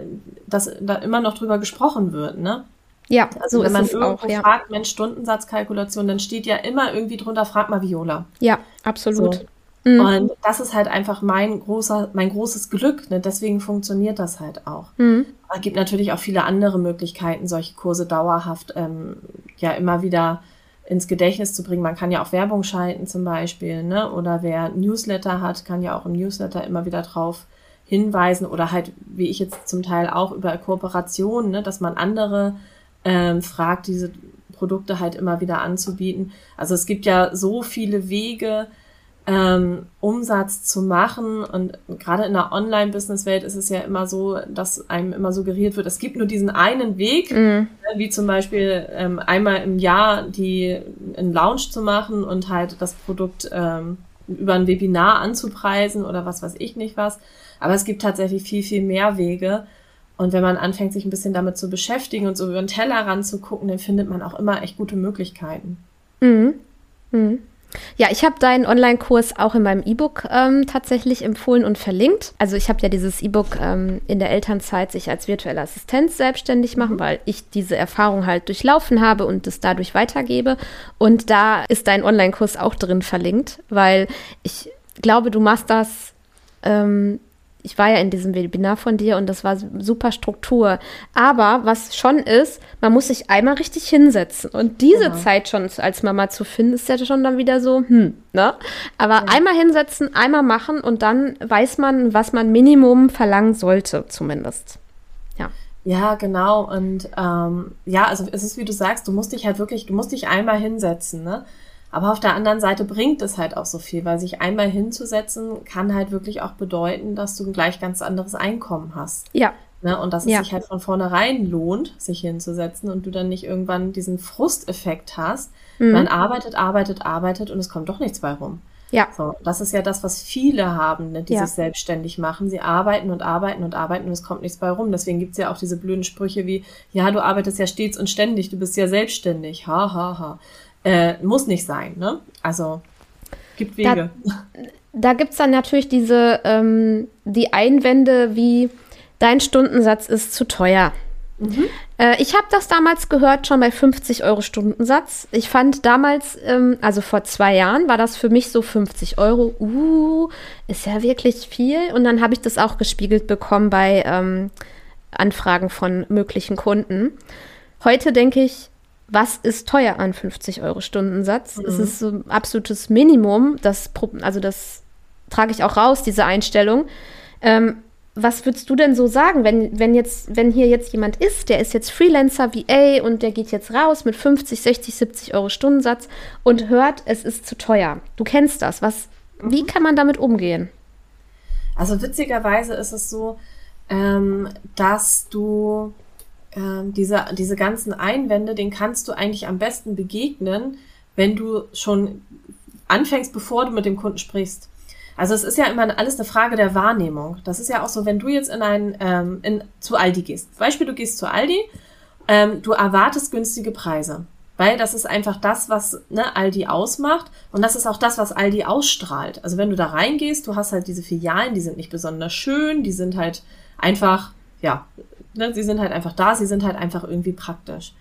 dass da immer noch drüber gesprochen wird, ne? Ja, also so wenn man irgendwo auch, ja. fragt, Mensch, Stundensatzkalkulation, dann steht ja immer irgendwie drunter, frag mal Viola. Ja, absolut. So. Mhm. Und das ist halt einfach mein großer, mein großes Glück, ne? Deswegen funktioniert das halt auch. Mhm. es gibt natürlich auch viele andere Möglichkeiten, solche Kurse dauerhaft ähm, ja immer wieder ins Gedächtnis zu bringen. Man kann ja auch Werbung schalten zum Beispiel, ne? Oder wer Newsletter hat, kann ja auch im Newsletter immer wieder drauf hinweisen oder halt, wie ich jetzt zum Teil auch über Kooperationen, ne? dass man andere ähm, fragt, diese Produkte halt immer wieder anzubieten. Also es gibt ja so viele Wege, ähm, Umsatz zu machen. Und gerade in der Online-Business-Welt ist es ja immer so, dass einem immer suggeriert wird, es gibt nur diesen einen Weg, mhm. Ne, wie zum Beispiel ähm, einmal im Jahr die einen Launch zu machen und halt das Produkt ähm, über ein Webinar anzupreisen oder was weiß ich nicht was. Aber es gibt tatsächlich viel, viel mehr Wege. Und wenn man anfängt, sich ein bisschen damit zu beschäftigen und so über den Teller ranzugucken, dann findet man auch immer echt gute Möglichkeiten. Mhm. Mhm. Ja, ich habe deinen Online-Kurs auch in meinem E-Book ähm, tatsächlich empfohlen und verlinkt. Also ich habe ja dieses E-Book ähm, in der Elternzeit sich als virtuelle Assistenz selbstständig machen, weil ich diese Erfahrung halt durchlaufen habe und es dadurch weitergebe. Und da ist dein Online-Kurs auch drin verlinkt, weil ich glaube, du machst das ähm, ich war ja in diesem Webinar von dir und das war super Struktur. Aber was schon ist, man muss sich einmal richtig hinsetzen. Und diese genau. Zeit schon als Mama zu finden, ist ja schon dann wieder so, hm, ne? Aber ja. einmal hinsetzen, einmal machen und dann weiß man, was man Minimum verlangen sollte, zumindest. Ja. Ja, genau. Und ähm, ja, also es ist wie du sagst, du musst dich halt wirklich, du musst dich einmal hinsetzen, ne? Aber auf der anderen Seite bringt es halt auch so viel, weil sich einmal hinzusetzen kann halt wirklich auch bedeuten, dass du ein gleich ganz anderes Einkommen hast. Ja. Ne? Und dass es ja. sich halt von vornherein lohnt, sich hinzusetzen und du dann nicht irgendwann diesen Frusteffekt hast. Mhm. Man arbeitet, arbeitet, arbeitet und es kommt doch nichts bei rum. Ja. So, das ist ja das, was viele haben, ne, die ja. sich selbstständig machen. Sie arbeiten und arbeiten und arbeiten und es kommt nichts bei rum. Deswegen gibt's ja auch diese blöden Sprüche wie, ja, du arbeitest ja stets und ständig, du bist ja selbstständig. Ha, ha, ha. Äh, muss nicht sein, ne? Also gibt Wege. Da, da gibt es dann natürlich diese ähm, die Einwände wie dein Stundensatz ist zu teuer. Mhm. Äh, ich habe das damals gehört, schon bei 50 Euro Stundensatz. Ich fand damals, ähm, also vor zwei Jahren, war das für mich so 50 Euro. Uh, ist ja wirklich viel. Und dann habe ich das auch gespiegelt bekommen bei ähm, Anfragen von möglichen Kunden. Heute denke ich, was ist teuer an 50 Euro Stundensatz? Mhm. Es ist so ein absolutes Minimum. Das, also das trage ich auch raus, diese Einstellung. Ähm, was würdest du denn so sagen, wenn, wenn jetzt, wenn hier jetzt jemand ist, der ist jetzt Freelancer VA und der geht jetzt raus mit 50, 60, 70 Euro Stundensatz und hört, es ist zu teuer. Du kennst das. Was, wie mhm. kann man damit umgehen? Also witzigerweise ist es so, ähm, dass du ähm, diese, diese ganzen Einwände, den kannst du eigentlich am besten begegnen, wenn du schon anfängst, bevor du mit dem Kunden sprichst. Also es ist ja immer alles eine Frage der Wahrnehmung. Das ist ja auch so, wenn du jetzt in ein, ähm, in, zu Aldi gehst. Beispiel, du gehst zu Aldi, ähm, du erwartest günstige Preise. Weil das ist einfach das, was ne, Aldi ausmacht und das ist auch das, was Aldi ausstrahlt. Also wenn du da reingehst, du hast halt diese Filialen, die sind nicht besonders schön, die sind halt einfach, ja, ne, sie sind halt einfach da, sie sind halt einfach irgendwie praktisch.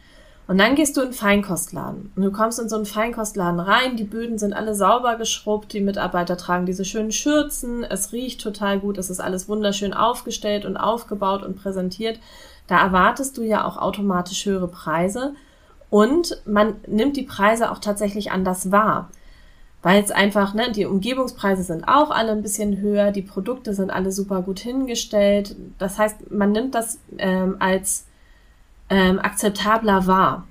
Und dann gehst du in einen Feinkostladen. Und du kommst in so einen Feinkostladen rein, die Böden sind alle sauber geschrubbt, die Mitarbeiter tragen diese schönen Schürzen, es riecht total gut, es ist alles wunderschön aufgestellt und aufgebaut und präsentiert. Da erwartest du ja auch automatisch höhere Preise und man nimmt die Preise auch tatsächlich anders wahr weil es einfach, ne, die Umgebungspreise sind auch alle ein bisschen höher, die Produkte sind alle super gut hingestellt. Das heißt, man nimmt das ähm, als ähm, akzeptabler wahr,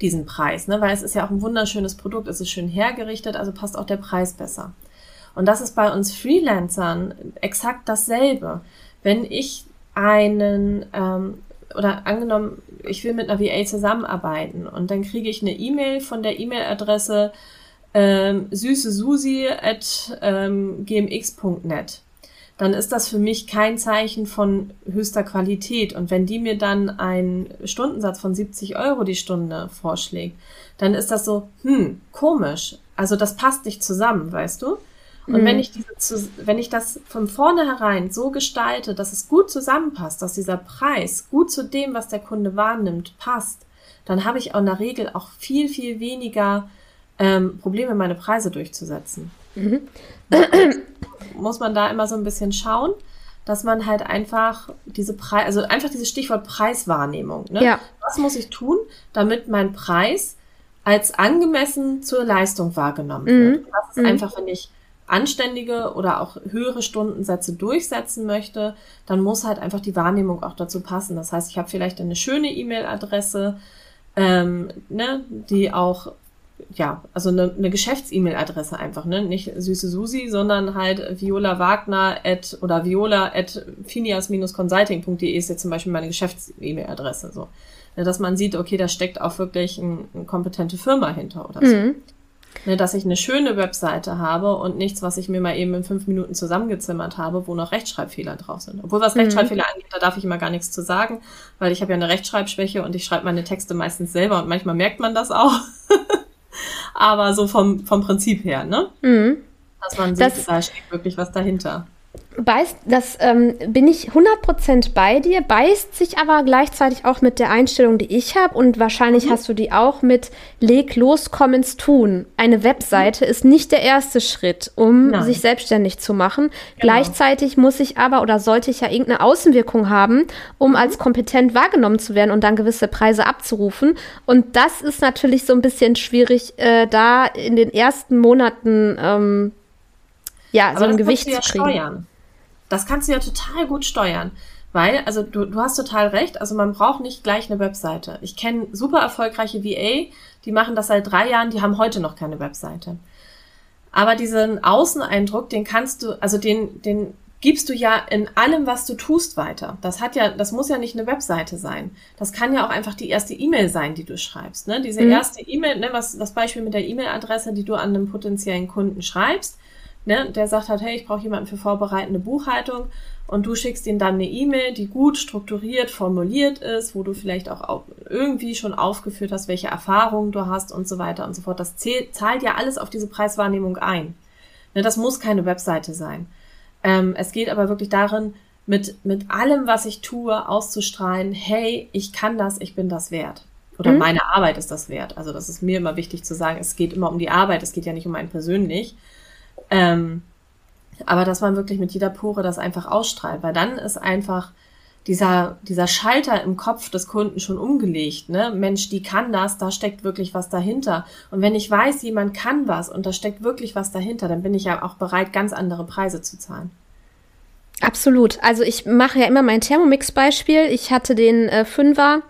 diesen Preis, ne, weil es ist ja auch ein wunderschönes Produkt, es ist schön hergerichtet, also passt auch der Preis besser. Und das ist bei uns Freelancern exakt dasselbe. Wenn ich einen ähm, oder angenommen, ich will mit einer VA zusammenarbeiten und dann kriege ich eine E-Mail von der E-Mail-Adresse ähm, ähm, gmx.net, dann ist das für mich kein Zeichen von höchster Qualität. Und wenn die mir dann einen Stundensatz von 70 Euro die Stunde vorschlägt, dann ist das so, hm, komisch. Also das passt nicht zusammen, weißt du? Und mhm. wenn ich diese, wenn ich das von vornherein so gestalte, dass es gut zusammenpasst, dass dieser Preis gut zu dem, was der Kunde wahrnimmt, passt, dann habe ich auch in der Regel auch viel, viel weniger ähm, Probleme, meine Preise durchzusetzen. Mhm. Muss man da immer so ein bisschen schauen, dass man halt einfach diese Preis, also einfach dieses Stichwort Preiswahrnehmung. Ne? Ja. Was muss ich tun, damit mein Preis als angemessen zur Leistung wahrgenommen wird? Mhm. Das ist mhm. einfach, wenn ich anständige oder auch höhere Stundensätze durchsetzen möchte, dann muss halt einfach die Wahrnehmung auch dazu passen. Das heißt, ich habe vielleicht eine schöne E-Mail-Adresse, ähm, ne, die auch ja, also eine, eine Geschäfts-E-Mail-Adresse einfach, ne? Nicht süße Susi, sondern halt Viola Wagner at oder viola at finias-consulting.de ist jetzt zum Beispiel meine Geschäfts-E-Mail-Adresse, so. Ne, dass man sieht, okay, da steckt auch wirklich ein, eine kompetente Firma hinter oder so. Mhm. Ne, dass ich eine schöne Webseite habe und nichts, was ich mir mal eben in fünf Minuten zusammengezimmert habe, wo noch Rechtschreibfehler drauf sind. Obwohl was mhm. Rechtschreibfehler angeht, da darf ich immer gar nichts zu sagen, weil ich habe ja eine Rechtschreibschwäche und ich schreibe meine Texte meistens selber und manchmal merkt man das auch. aber so vom, vom Prinzip her, ne? Mhm. Dass man sieht, das, da steckt wirklich was dahinter. Beißt, das ähm, bin ich 100% bei dir, beißt sich aber gleichzeitig auch mit der Einstellung, die ich habe und wahrscheinlich mhm. hast du die auch mit leg los, komm ins Tun. Eine Webseite mhm. ist nicht der erste Schritt, um Nein. sich selbstständig zu machen. Genau. Gleichzeitig muss ich aber oder sollte ich ja irgendeine Außenwirkung haben, um mhm. als kompetent wahrgenommen zu werden und dann gewisse Preise abzurufen. Und das ist natürlich so ein bisschen schwierig, äh, da in den ersten Monaten ähm, ja, aber so ein Gewicht zu kriegen. Steuern. Das kannst du ja total gut steuern. Weil, also du, du hast total recht, also man braucht nicht gleich eine Webseite. Ich kenne super erfolgreiche VA, die machen das seit drei Jahren, die haben heute noch keine Webseite. Aber diesen Außeneindruck, den kannst du, also den, den gibst du ja in allem, was du tust, weiter. Das hat ja, das muss ja nicht eine Webseite sein. Das kann ja auch einfach die erste E-Mail sein, die du schreibst. Ne? Diese mhm. erste E-Mail, ne, was das Beispiel mit der E-Mail-Adresse, die du an einem potenziellen Kunden schreibst, ne, der sagt halt, hey, ich brauche jemanden für vorbereitende Buchhaltung und du schickst ihm dann eine E-Mail, die gut strukturiert formuliert ist, wo du vielleicht auch irgendwie schon aufgeführt hast, welche Erfahrungen du hast und so weiter und so fort. Das zählt, zahlt ja alles auf diese Preiswahrnehmung ein. Ne, das muss keine Webseite sein. Ähm, es geht aber wirklich darin, mit, mit allem, was ich tue, auszustrahlen, hey, ich kann das, ich bin das wert. Oder mhm. meine Arbeit ist das wert. Also das ist mir immer wichtig zu sagen, es geht immer um die Arbeit, es geht ja nicht um einen persönlich. Ähm, aber dass man wirklich mit jeder Pore das einfach ausstrahlt, weil dann ist einfach dieser, dieser Schalter im Kopf des Kunden schon umgelegt, ne? Mensch, die kann das, da steckt wirklich was dahinter. Und wenn ich weiß, jemand kann was und da steckt wirklich was dahinter, dann bin ich ja auch bereit, ganz andere Preise zu zahlen. Absolut. Also ich mache ja immer mein Thermomix-Beispiel. Ich hatte den äh, Fünfer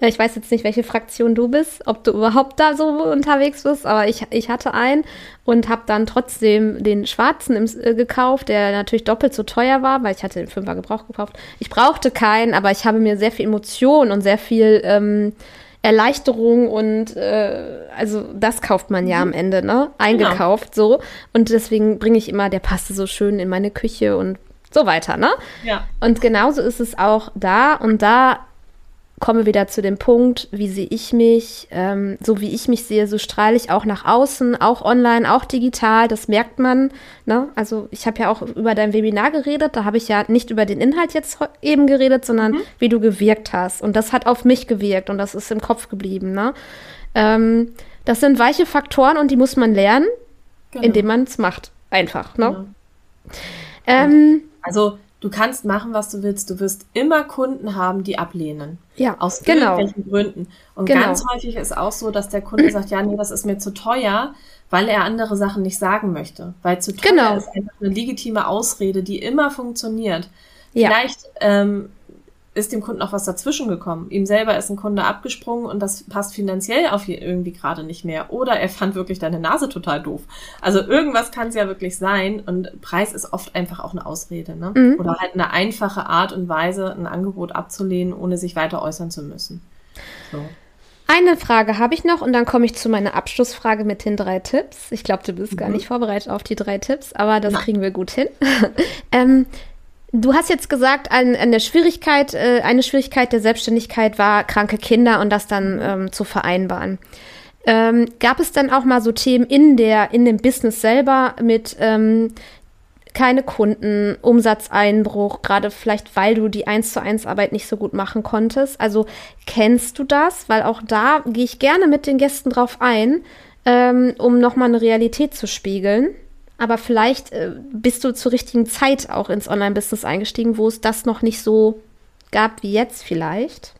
ich weiß jetzt nicht, welche Fraktion du bist, ob du überhaupt da so unterwegs bist, aber ich, ich hatte einen und habe dann trotzdem den schwarzen im, äh, gekauft, der natürlich doppelt so teuer war, weil ich hatte den Fünfer Gebrauch gekauft. Ich brauchte keinen, aber ich habe mir sehr viel Emotion und sehr viel ähm, Erleichterung und äh, also das kauft man ja am mhm. Ende, ne? Eingekauft genau. so. Und deswegen bringe ich immer, der passte so schön in meine Küche und so weiter, ne? Ja. Und genauso ist es auch da. Und da komme wieder zu dem Punkt, wie sehe ich mich, ähm, so wie ich mich sehe, so strahle ich auch nach außen, auch online, auch digital, das merkt man. Ne? Also ich habe ja auch über dein Webinar geredet, da habe ich ja nicht über den Inhalt jetzt eben geredet, sondern mhm. wie du gewirkt hast. Und das hat auf mich gewirkt und das ist im Kopf geblieben. Ne? Ähm, das sind weiche Faktoren und die muss man lernen, genau. indem man es macht. Einfach. Ne? Genau. Ähm, also Du kannst machen, was du willst. Du wirst immer Kunden haben, die ablehnen. Ja, aus genau. irgendwelchen Gründen. Und genau. ganz häufig ist auch so, dass der Kunde sagt, ja, nee, das ist mir zu teuer, weil er andere Sachen nicht sagen möchte. Weil zu teuer genau. ist einfach eine legitime Ausrede, die immer funktioniert. Ja. Vielleicht ähm, ist dem Kunden auch was dazwischen gekommen. Ihm selber ist ein Kunde abgesprungen und das passt finanziell auf irgendwie gerade nicht mehr. Oder er fand wirklich deine Nase total doof. Also irgendwas kann es ja wirklich sein und Preis ist oft einfach auch eine Ausrede. Ne? Mhm. Oder halt eine einfache Art und Weise, ein Angebot abzulehnen, ohne sich weiter äußern zu müssen. So. Eine Frage habe ich noch und dann komme ich zu meiner Abschlussfrage mit den drei Tipps. Ich glaube, du bist mhm. gar nicht vorbereitet auf die drei Tipps, aber das Nein. kriegen wir gut hin. ähm, Du hast jetzt gesagt, an, an der Schwierigkeit, äh, eine Schwierigkeit der Selbstständigkeit war kranke Kinder und das dann ähm, zu vereinbaren. Ähm, gab es dann auch mal so Themen in der in dem Business selber mit ähm, keine Kunden, Umsatzeinbruch, gerade vielleicht, weil du die 1 zu 1 Arbeit nicht so gut machen konntest. Also kennst du das? Weil auch da gehe ich gerne mit den Gästen drauf ein, ähm, um nochmal eine Realität zu spiegeln. Aber vielleicht äh, bist du zur richtigen Zeit auch ins Online-Business eingestiegen, wo es das noch nicht so gab wie jetzt vielleicht.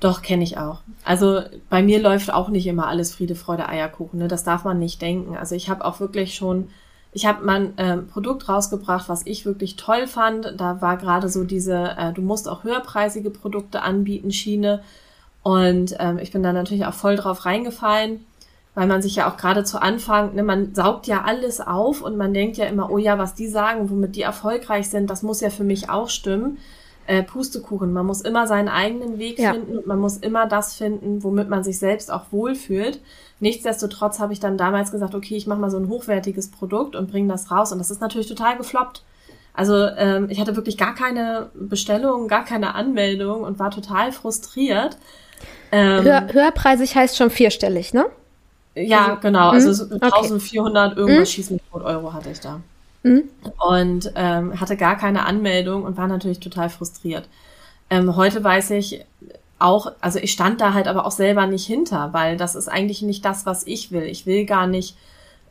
Doch, kenne ich auch. Also bei mir läuft auch nicht immer alles Friede, Freude, Eierkuchen. Ne? Das darf man nicht denken. Also ich habe auch wirklich schon, ich habe mein äh, Produkt rausgebracht, was ich wirklich toll fand. Da war gerade so diese, äh, du musst auch höherpreisige Produkte anbieten, Schiene. Und ähm, ich bin da natürlich auch voll drauf reingefallen weil man sich ja auch gerade zu Anfang, ne, man saugt ja alles auf und man denkt ja immer, oh ja, was die sagen, womit die erfolgreich sind, das muss ja für mich auch stimmen. Äh, Pustekuchen, man muss immer seinen eigenen Weg ja. finden und man muss immer das finden, womit man sich selbst auch wohlfühlt. Nichtsdestotrotz habe ich dann damals gesagt, okay, ich mache mal so ein hochwertiges Produkt und bringe das raus und das ist natürlich total gefloppt. Also ähm, ich hatte wirklich gar keine Bestellung, gar keine Anmeldung und war total frustriert. Ähm, Höher, höherpreisig heißt schon vierstellig, ne? Ja, genau. Also 1400 mhm. okay. irgendwas mhm. schießen mit Euro hatte ich da. mhm. und ähm, hatte gar keine Anmeldung und war natürlich total frustriert. Ähm, heute weiß ich auch, also ich stand da halt aber auch selber nicht hinter, weil das ist eigentlich nicht das, was ich will. Ich will gar nicht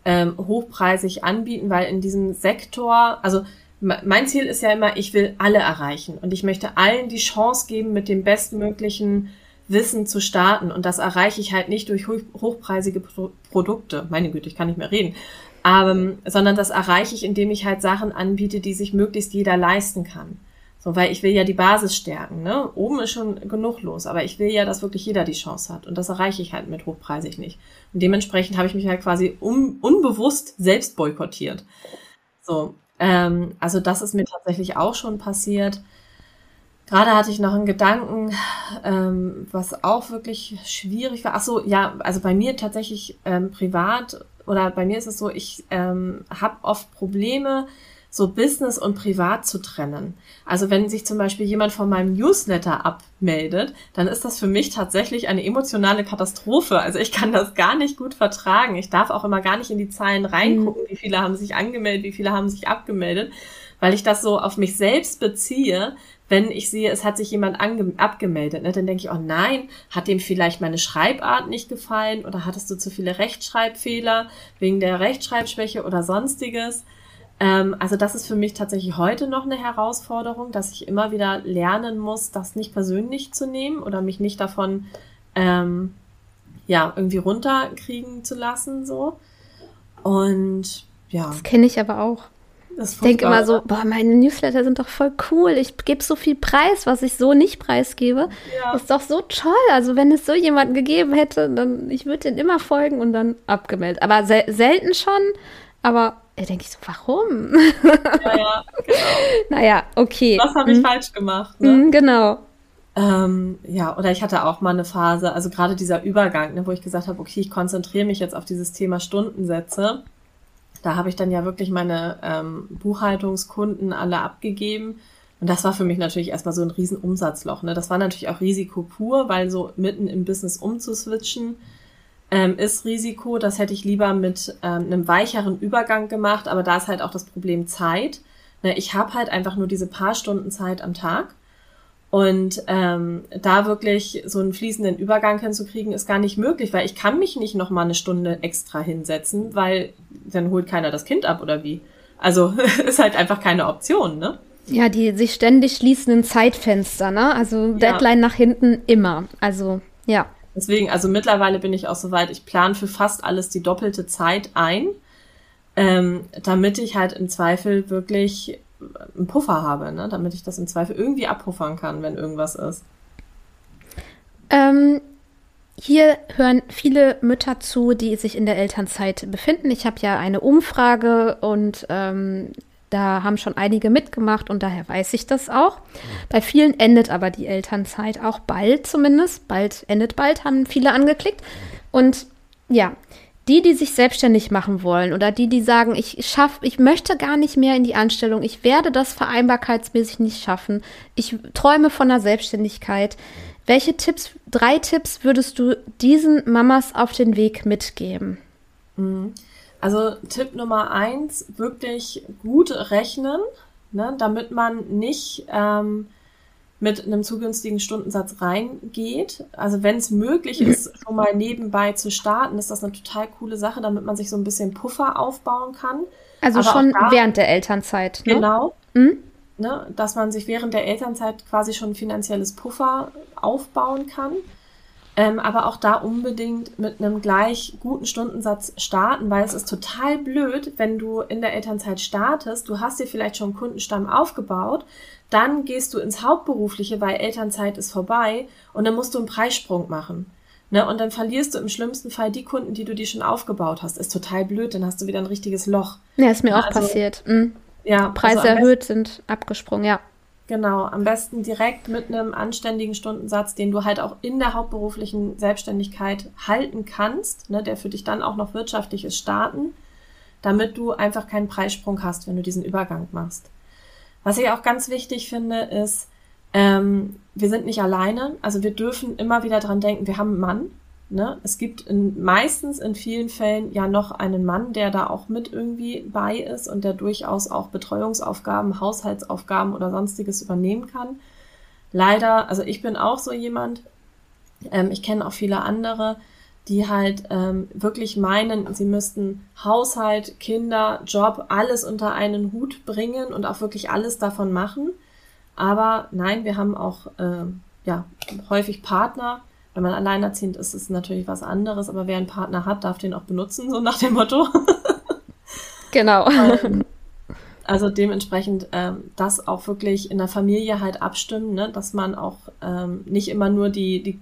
ähm, hochpreisig anbieten, weil in diesem Sektor, also mein Ziel ist ja immer, ich will alle erreichen und ich möchte allen die Chance geben, mit dem bestmöglichen Wissen zu starten. Und das erreiche ich halt nicht durch hochpreisige Pro Produkte. Meine Güte, ich kann nicht mehr reden. Ähm, sondern das erreiche ich, indem ich halt Sachen anbiete, die sich möglichst jeder leisten kann. So, weil ich will ja die Basis stärken, ne? Oben ist schon genug los, aber ich will ja, dass wirklich jeder die Chance hat. Und das erreiche ich halt mit hochpreisig nicht. Und dementsprechend habe ich mich halt quasi un unbewusst selbst boykottiert. So, ähm, also das ist mir tatsächlich auch schon passiert. Gerade hatte ich noch einen Gedanken, ähm, was auch wirklich schwierig war. Ach so, ja, also bei mir tatsächlich ähm, privat oder bei mir ist es so, ich ähm, habe oft Probleme, so Business und Privat zu trennen. Also wenn sich zum Beispiel jemand von meinem Newsletter abmeldet, dann ist das für mich tatsächlich eine emotionale Katastrophe. Also ich kann das gar nicht gut vertragen. Ich darf auch immer gar nicht in die Zahlen reingucken, wie viele haben sich angemeldet, wie viele haben sich abgemeldet, weil ich das so auf mich selbst beziehe. Wenn ich sehe, es hat sich jemand abgemeldet, ne, dann denke ich, oh nein, hat dem vielleicht meine Schreibart nicht gefallen oder hattest du zu viele Rechtschreibfehler wegen der Rechtschreibschwäche oder sonstiges? Ähm, also das ist für mich tatsächlich heute noch eine Herausforderung, dass ich immer wieder lernen muss, das nicht persönlich zu nehmen oder mich nicht davon ähm, ja irgendwie runterkriegen zu lassen so. Und ja. Das kenne ich aber auch. Ich denke immer so, boah, meine Newsletter sind doch voll cool. Ich gebe so viel Preis, was ich so nicht preisgebe. Ja. Ist doch so toll. Also wenn es so jemanden gegeben hätte, dann ich würde den immer folgen und dann abgemeldet. Aber sel selten schon. Aber da denke ich so, warum? Ja, ja, genau. naja, okay. Was habe ich hm. falsch gemacht? Ne? Hm, genau. Ähm, ja, oder ich hatte auch mal eine Phase, also gerade dieser Übergang, ne, wo ich gesagt habe, okay, ich konzentriere mich jetzt auf dieses Thema Stundensätze. Da habe ich dann ja wirklich meine ähm, Buchhaltungskunden alle abgegeben. Und das war für mich natürlich erstmal so ein riesen Umsatzloch. Ne? Das war natürlich auch Risiko pur, weil so mitten im Business umzuswitchen, ähm, ist Risiko. Das hätte ich lieber mit ähm, einem weicheren Übergang gemacht, aber da ist halt auch das Problem Zeit. Ne, ich habe halt einfach nur diese paar Stunden Zeit am Tag. Und ähm, da wirklich so einen fließenden Übergang hinzukriegen, ist gar nicht möglich, weil ich kann mich nicht noch mal eine Stunde extra hinsetzen, weil dann holt keiner das Kind ab oder wie. Also ist halt einfach keine Option, ne? Ja, die sich ständig schließenden Zeitfenster, ne? Also Deadline ja. nach hinten immer. Also ja. Deswegen, also mittlerweile bin ich auch soweit, ich plane für fast alles die doppelte Zeit ein, ähm, damit ich halt im Zweifel wirklich einen Puffer habe, ne? damit ich das im Zweifel irgendwie abpuffern kann, wenn irgendwas ist. Ähm, hier hören viele Mütter zu, die sich in der Elternzeit befinden. Ich habe ja eine Umfrage und ähm, da haben schon einige mitgemacht und daher weiß ich das auch. Bei vielen endet aber die Elternzeit auch bald zumindest. Bald endet bald, haben viele angeklickt. Und ja, die, die sich selbstständig machen wollen oder die, die sagen, ich schaff, ich möchte gar nicht mehr in die Anstellung, ich werde das vereinbarkeitsmäßig nicht schaffen, ich träume von der Selbstständigkeit. Welche Tipps, drei Tipps würdest du diesen Mamas auf den Weg mitgeben? Mhm. Also Tipp Nummer eins, wirklich gut rechnen, ne, damit man nicht ähm, mit einem zu günstigen Stundensatz reingeht. Also wenn es möglich ist, schon mal nebenbei zu starten, ist das eine total coole Sache, damit man sich so ein bisschen Puffer aufbauen kann. Also Aber schon da, während der Elternzeit. Ne? Genau. Mhm. Ne, dass man sich während der Elternzeit quasi schon ein finanzielles Puffer aufbauen kann. Ähm, aber auch da unbedingt mit einem gleich guten Stundensatz starten, weil es ist total blöd, wenn du in der Elternzeit startest, du hast dir vielleicht schon einen Kundenstamm aufgebaut, dann gehst du ins Hauptberufliche, weil Elternzeit ist vorbei und dann musst du einen Preissprung machen. Ne, und dann verlierst du im schlimmsten Fall die Kunden, die du dir schon aufgebaut hast. Ist total blöd, dann hast du wieder ein richtiges Loch. Ja, ist mir auch also, passiert. Mhm. Ja, Preise also erhöht sind abgesprungen, ja. Genau, am besten direkt mit einem anständigen Stundensatz, den du halt auch in der hauptberuflichen Selbstständigkeit halten kannst, ne, der für dich dann auch noch wirtschaftlich ist, starten, damit du einfach keinen Preissprung hast, wenn du diesen Übergang machst. Was ich auch ganz wichtig finde, ist, ähm, wir sind nicht alleine, also wir dürfen immer wieder dran denken, wir haben einen Mann, Ne? Es gibt in, meistens in vielen Fällen ja noch einen Mann, der da auch mit irgendwie bei ist und der durchaus auch Betreuungsaufgaben, Haushaltsaufgaben oder sonstiges übernehmen kann. Leider, also ich bin auch so jemand, ähm, ich kenne auch viele andere, die halt ähm, wirklich meinen, sie müssten Haushalt, Kinder, Job, alles unter einen Hut bringen und auch wirklich alles davon machen. Aber nein, wir haben auch äh, ja, häufig Partner. Wenn man alleinerziehend ist, ist es natürlich was anderes, aber wer einen Partner hat, darf den auch benutzen, so nach dem Motto. genau. Ähm, also dementsprechend ähm, das auch wirklich in der Familie halt abstimmen, ne? dass man auch ähm, nicht immer nur die, die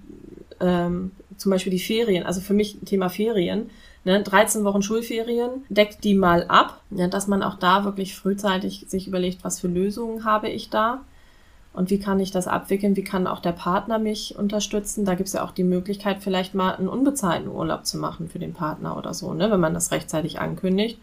ähm, zum Beispiel die Ferien, also für mich Thema Ferien, ne, 13 Wochen Schulferien, deckt die mal ab, ne, dass man auch da wirklich frühzeitig sich überlegt, was für Lösungen habe ich da und wie kann ich das abwickeln, wie kann auch der Partner mich unterstützen. Da gibt es ja auch die Möglichkeit, vielleicht mal einen unbezahlten Urlaub zu machen für den Partner oder so, ne, wenn man das rechtzeitig ankündigt.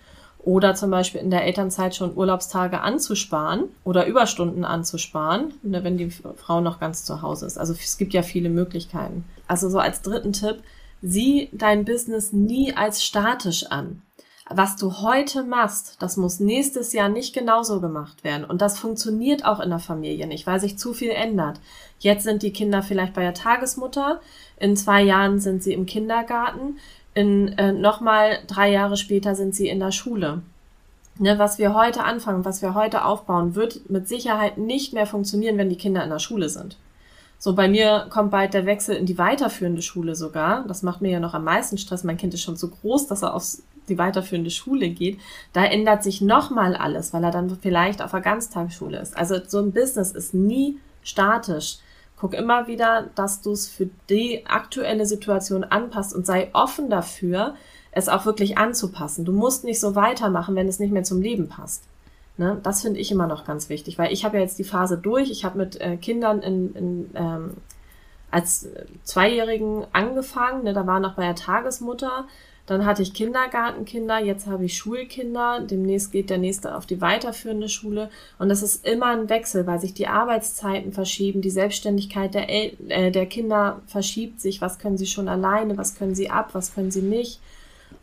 Oder zum Beispiel in der Elternzeit schon Urlaubstage anzusparen oder Überstunden anzusparen, ne, wenn die Frau noch ganz zu Hause ist. Also es gibt ja viele Möglichkeiten. Also so als dritten Tipp, sieh dein Business nie als statisch an. Was du heute machst, das muss nächstes Jahr nicht genauso gemacht werden. Und das funktioniert auch in der Familie nicht, weil sich zu viel ändert. Jetzt sind die Kinder vielleicht bei der Tagesmutter, in zwei Jahren sind sie im Kindergarten, in äh, nochmal drei Jahre später sind sie in der Schule. Ne, was wir heute anfangen, was wir heute aufbauen, wird mit Sicherheit nicht mehr funktionieren, wenn die Kinder in der Schule sind. So, bei mir kommt bald der Wechsel in die weiterführende Schule sogar. Das macht mir ja noch am meisten Stress. Mein Kind ist schon so groß, dass er auf die weiterführende Schule geht. Da ändert sich nochmal alles, weil er dann vielleicht auf der Ganztagsschule ist. Also so ein Business ist nie statisch. Guck immer wieder, dass du es für die aktuelle Situation anpasst und sei offen dafür, es auch wirklich anzupassen. Du musst nicht so weitermachen, wenn es nicht mehr zum Leben passt. Ne? Das finde ich immer noch ganz wichtig, weil ich habe ja jetzt die Phase durch. Ich habe mit äh, Kindern in, in, ähm, als Zweijährigen angefangen. Ne? Da war noch bei der Tagesmutter. Dann hatte ich Kindergartenkinder, jetzt habe ich Schulkinder, demnächst geht der nächste auf die weiterführende Schule und das ist immer ein Wechsel, weil sich die Arbeitszeiten verschieben, die Selbstständigkeit der, El äh, der Kinder verschiebt sich, was können sie schon alleine, was können sie ab, was können sie nicht.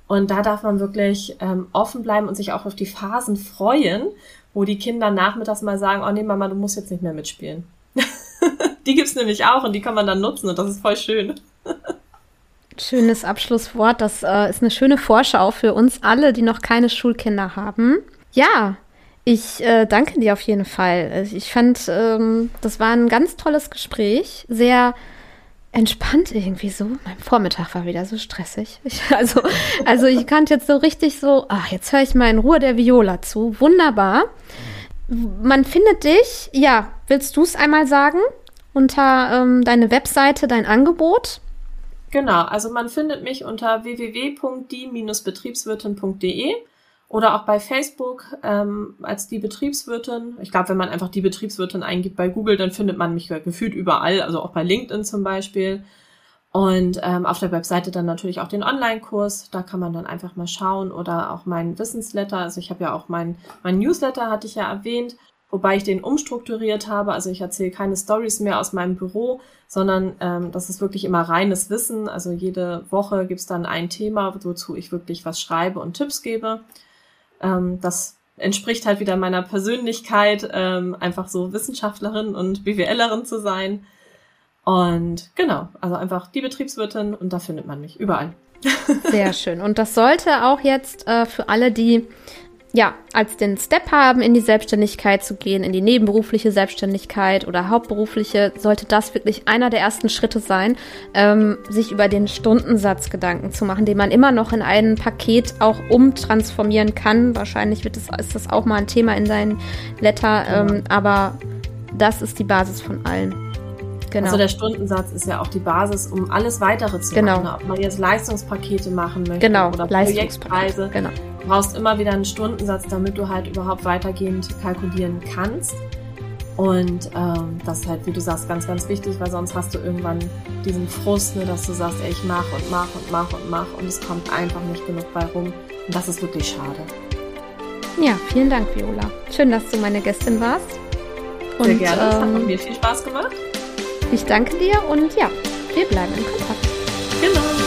Und da darf man wirklich ähm, offen bleiben und sich auch auf die Phasen freuen, wo die Kinder nachmittags mal sagen, oh nee, Mama, du musst jetzt nicht mehr mitspielen. die gibt's nämlich auch und die kann man dann nutzen und das ist voll schön. Schönes Abschlusswort. Das äh, ist eine schöne Vorschau für uns alle, die noch keine Schulkinder haben. Ja, ich äh, danke dir auf jeden Fall. Ich fand, ähm, das war ein ganz tolles Gespräch. Sehr entspannt irgendwie so. Mein Vormittag war wieder so stressig. Ich, also, also ich kannte jetzt so richtig so, ach, jetzt höre ich mal in Ruhe der Viola zu. Wunderbar. Man findet dich, ja, willst du es einmal sagen? Unter ähm, deine Webseite, dein Angebot? Genau, also man findet mich unter www.die-betriebswirtin.de oder auch bei Facebook ähm, als die Betriebswirtin. Ich glaube, wenn man einfach die Betriebswirtin eingibt bei Google, dann findet man mich gefühlt überall, also auch bei LinkedIn zum Beispiel. Und ähm, auf der Webseite dann natürlich auch den Online-Kurs. Da kann man dann einfach mal schauen oder auch meinen Wissensletter. Also ich habe ja auch mein, mein Newsletter, hatte ich ja erwähnt wobei ich den umstrukturiert habe. Also ich erzähle keine Stories mehr aus meinem Büro, sondern ähm, das ist wirklich immer reines Wissen. Also jede Woche gibt's dann ein Thema, wozu ich wirklich was schreibe und Tipps gebe. Ähm, das entspricht halt wieder meiner Persönlichkeit, ähm, einfach so Wissenschaftlerin und BWLerin zu sein. Und genau, also einfach die Betriebswirtin und da findet man mich überall. Sehr schön. Und das sollte auch jetzt äh, für alle, die ja, als den Step haben, in die Selbstständigkeit zu gehen, in die nebenberufliche Selbstständigkeit oder hauptberufliche, sollte das wirklich einer der ersten Schritte sein, ähm, sich über den Stundensatz Gedanken zu machen, den man immer noch in ein Paket auch umtransformieren kann. Wahrscheinlich wird es, ist das auch mal ein Thema in deinen Letter, ähm, aber das ist die Basis von allem. Genau. Also der Stundensatz ist ja auch die Basis, um alles weitere zu genau. machen. Ob man jetzt Leistungspakete machen möchte genau. oder Projektpreise. Genau. Du brauchst immer wieder einen Stundensatz, damit du halt überhaupt weitergehend kalkulieren kannst. Und ähm, das ist halt, wie du sagst, ganz, ganz wichtig, weil sonst hast du irgendwann diesen Frust, ne, dass du sagst, ey, ich mach und mach und mach und mach und es kommt einfach nicht genug bei rum. Und das ist wirklich schade. Ja, vielen Dank, Viola. Schön, dass du meine Gästin warst. Und, Sehr gerne, es ähm, hat mir viel Spaß gemacht. Ich danke dir und ja, wir bleiben in Kontakt. Genau.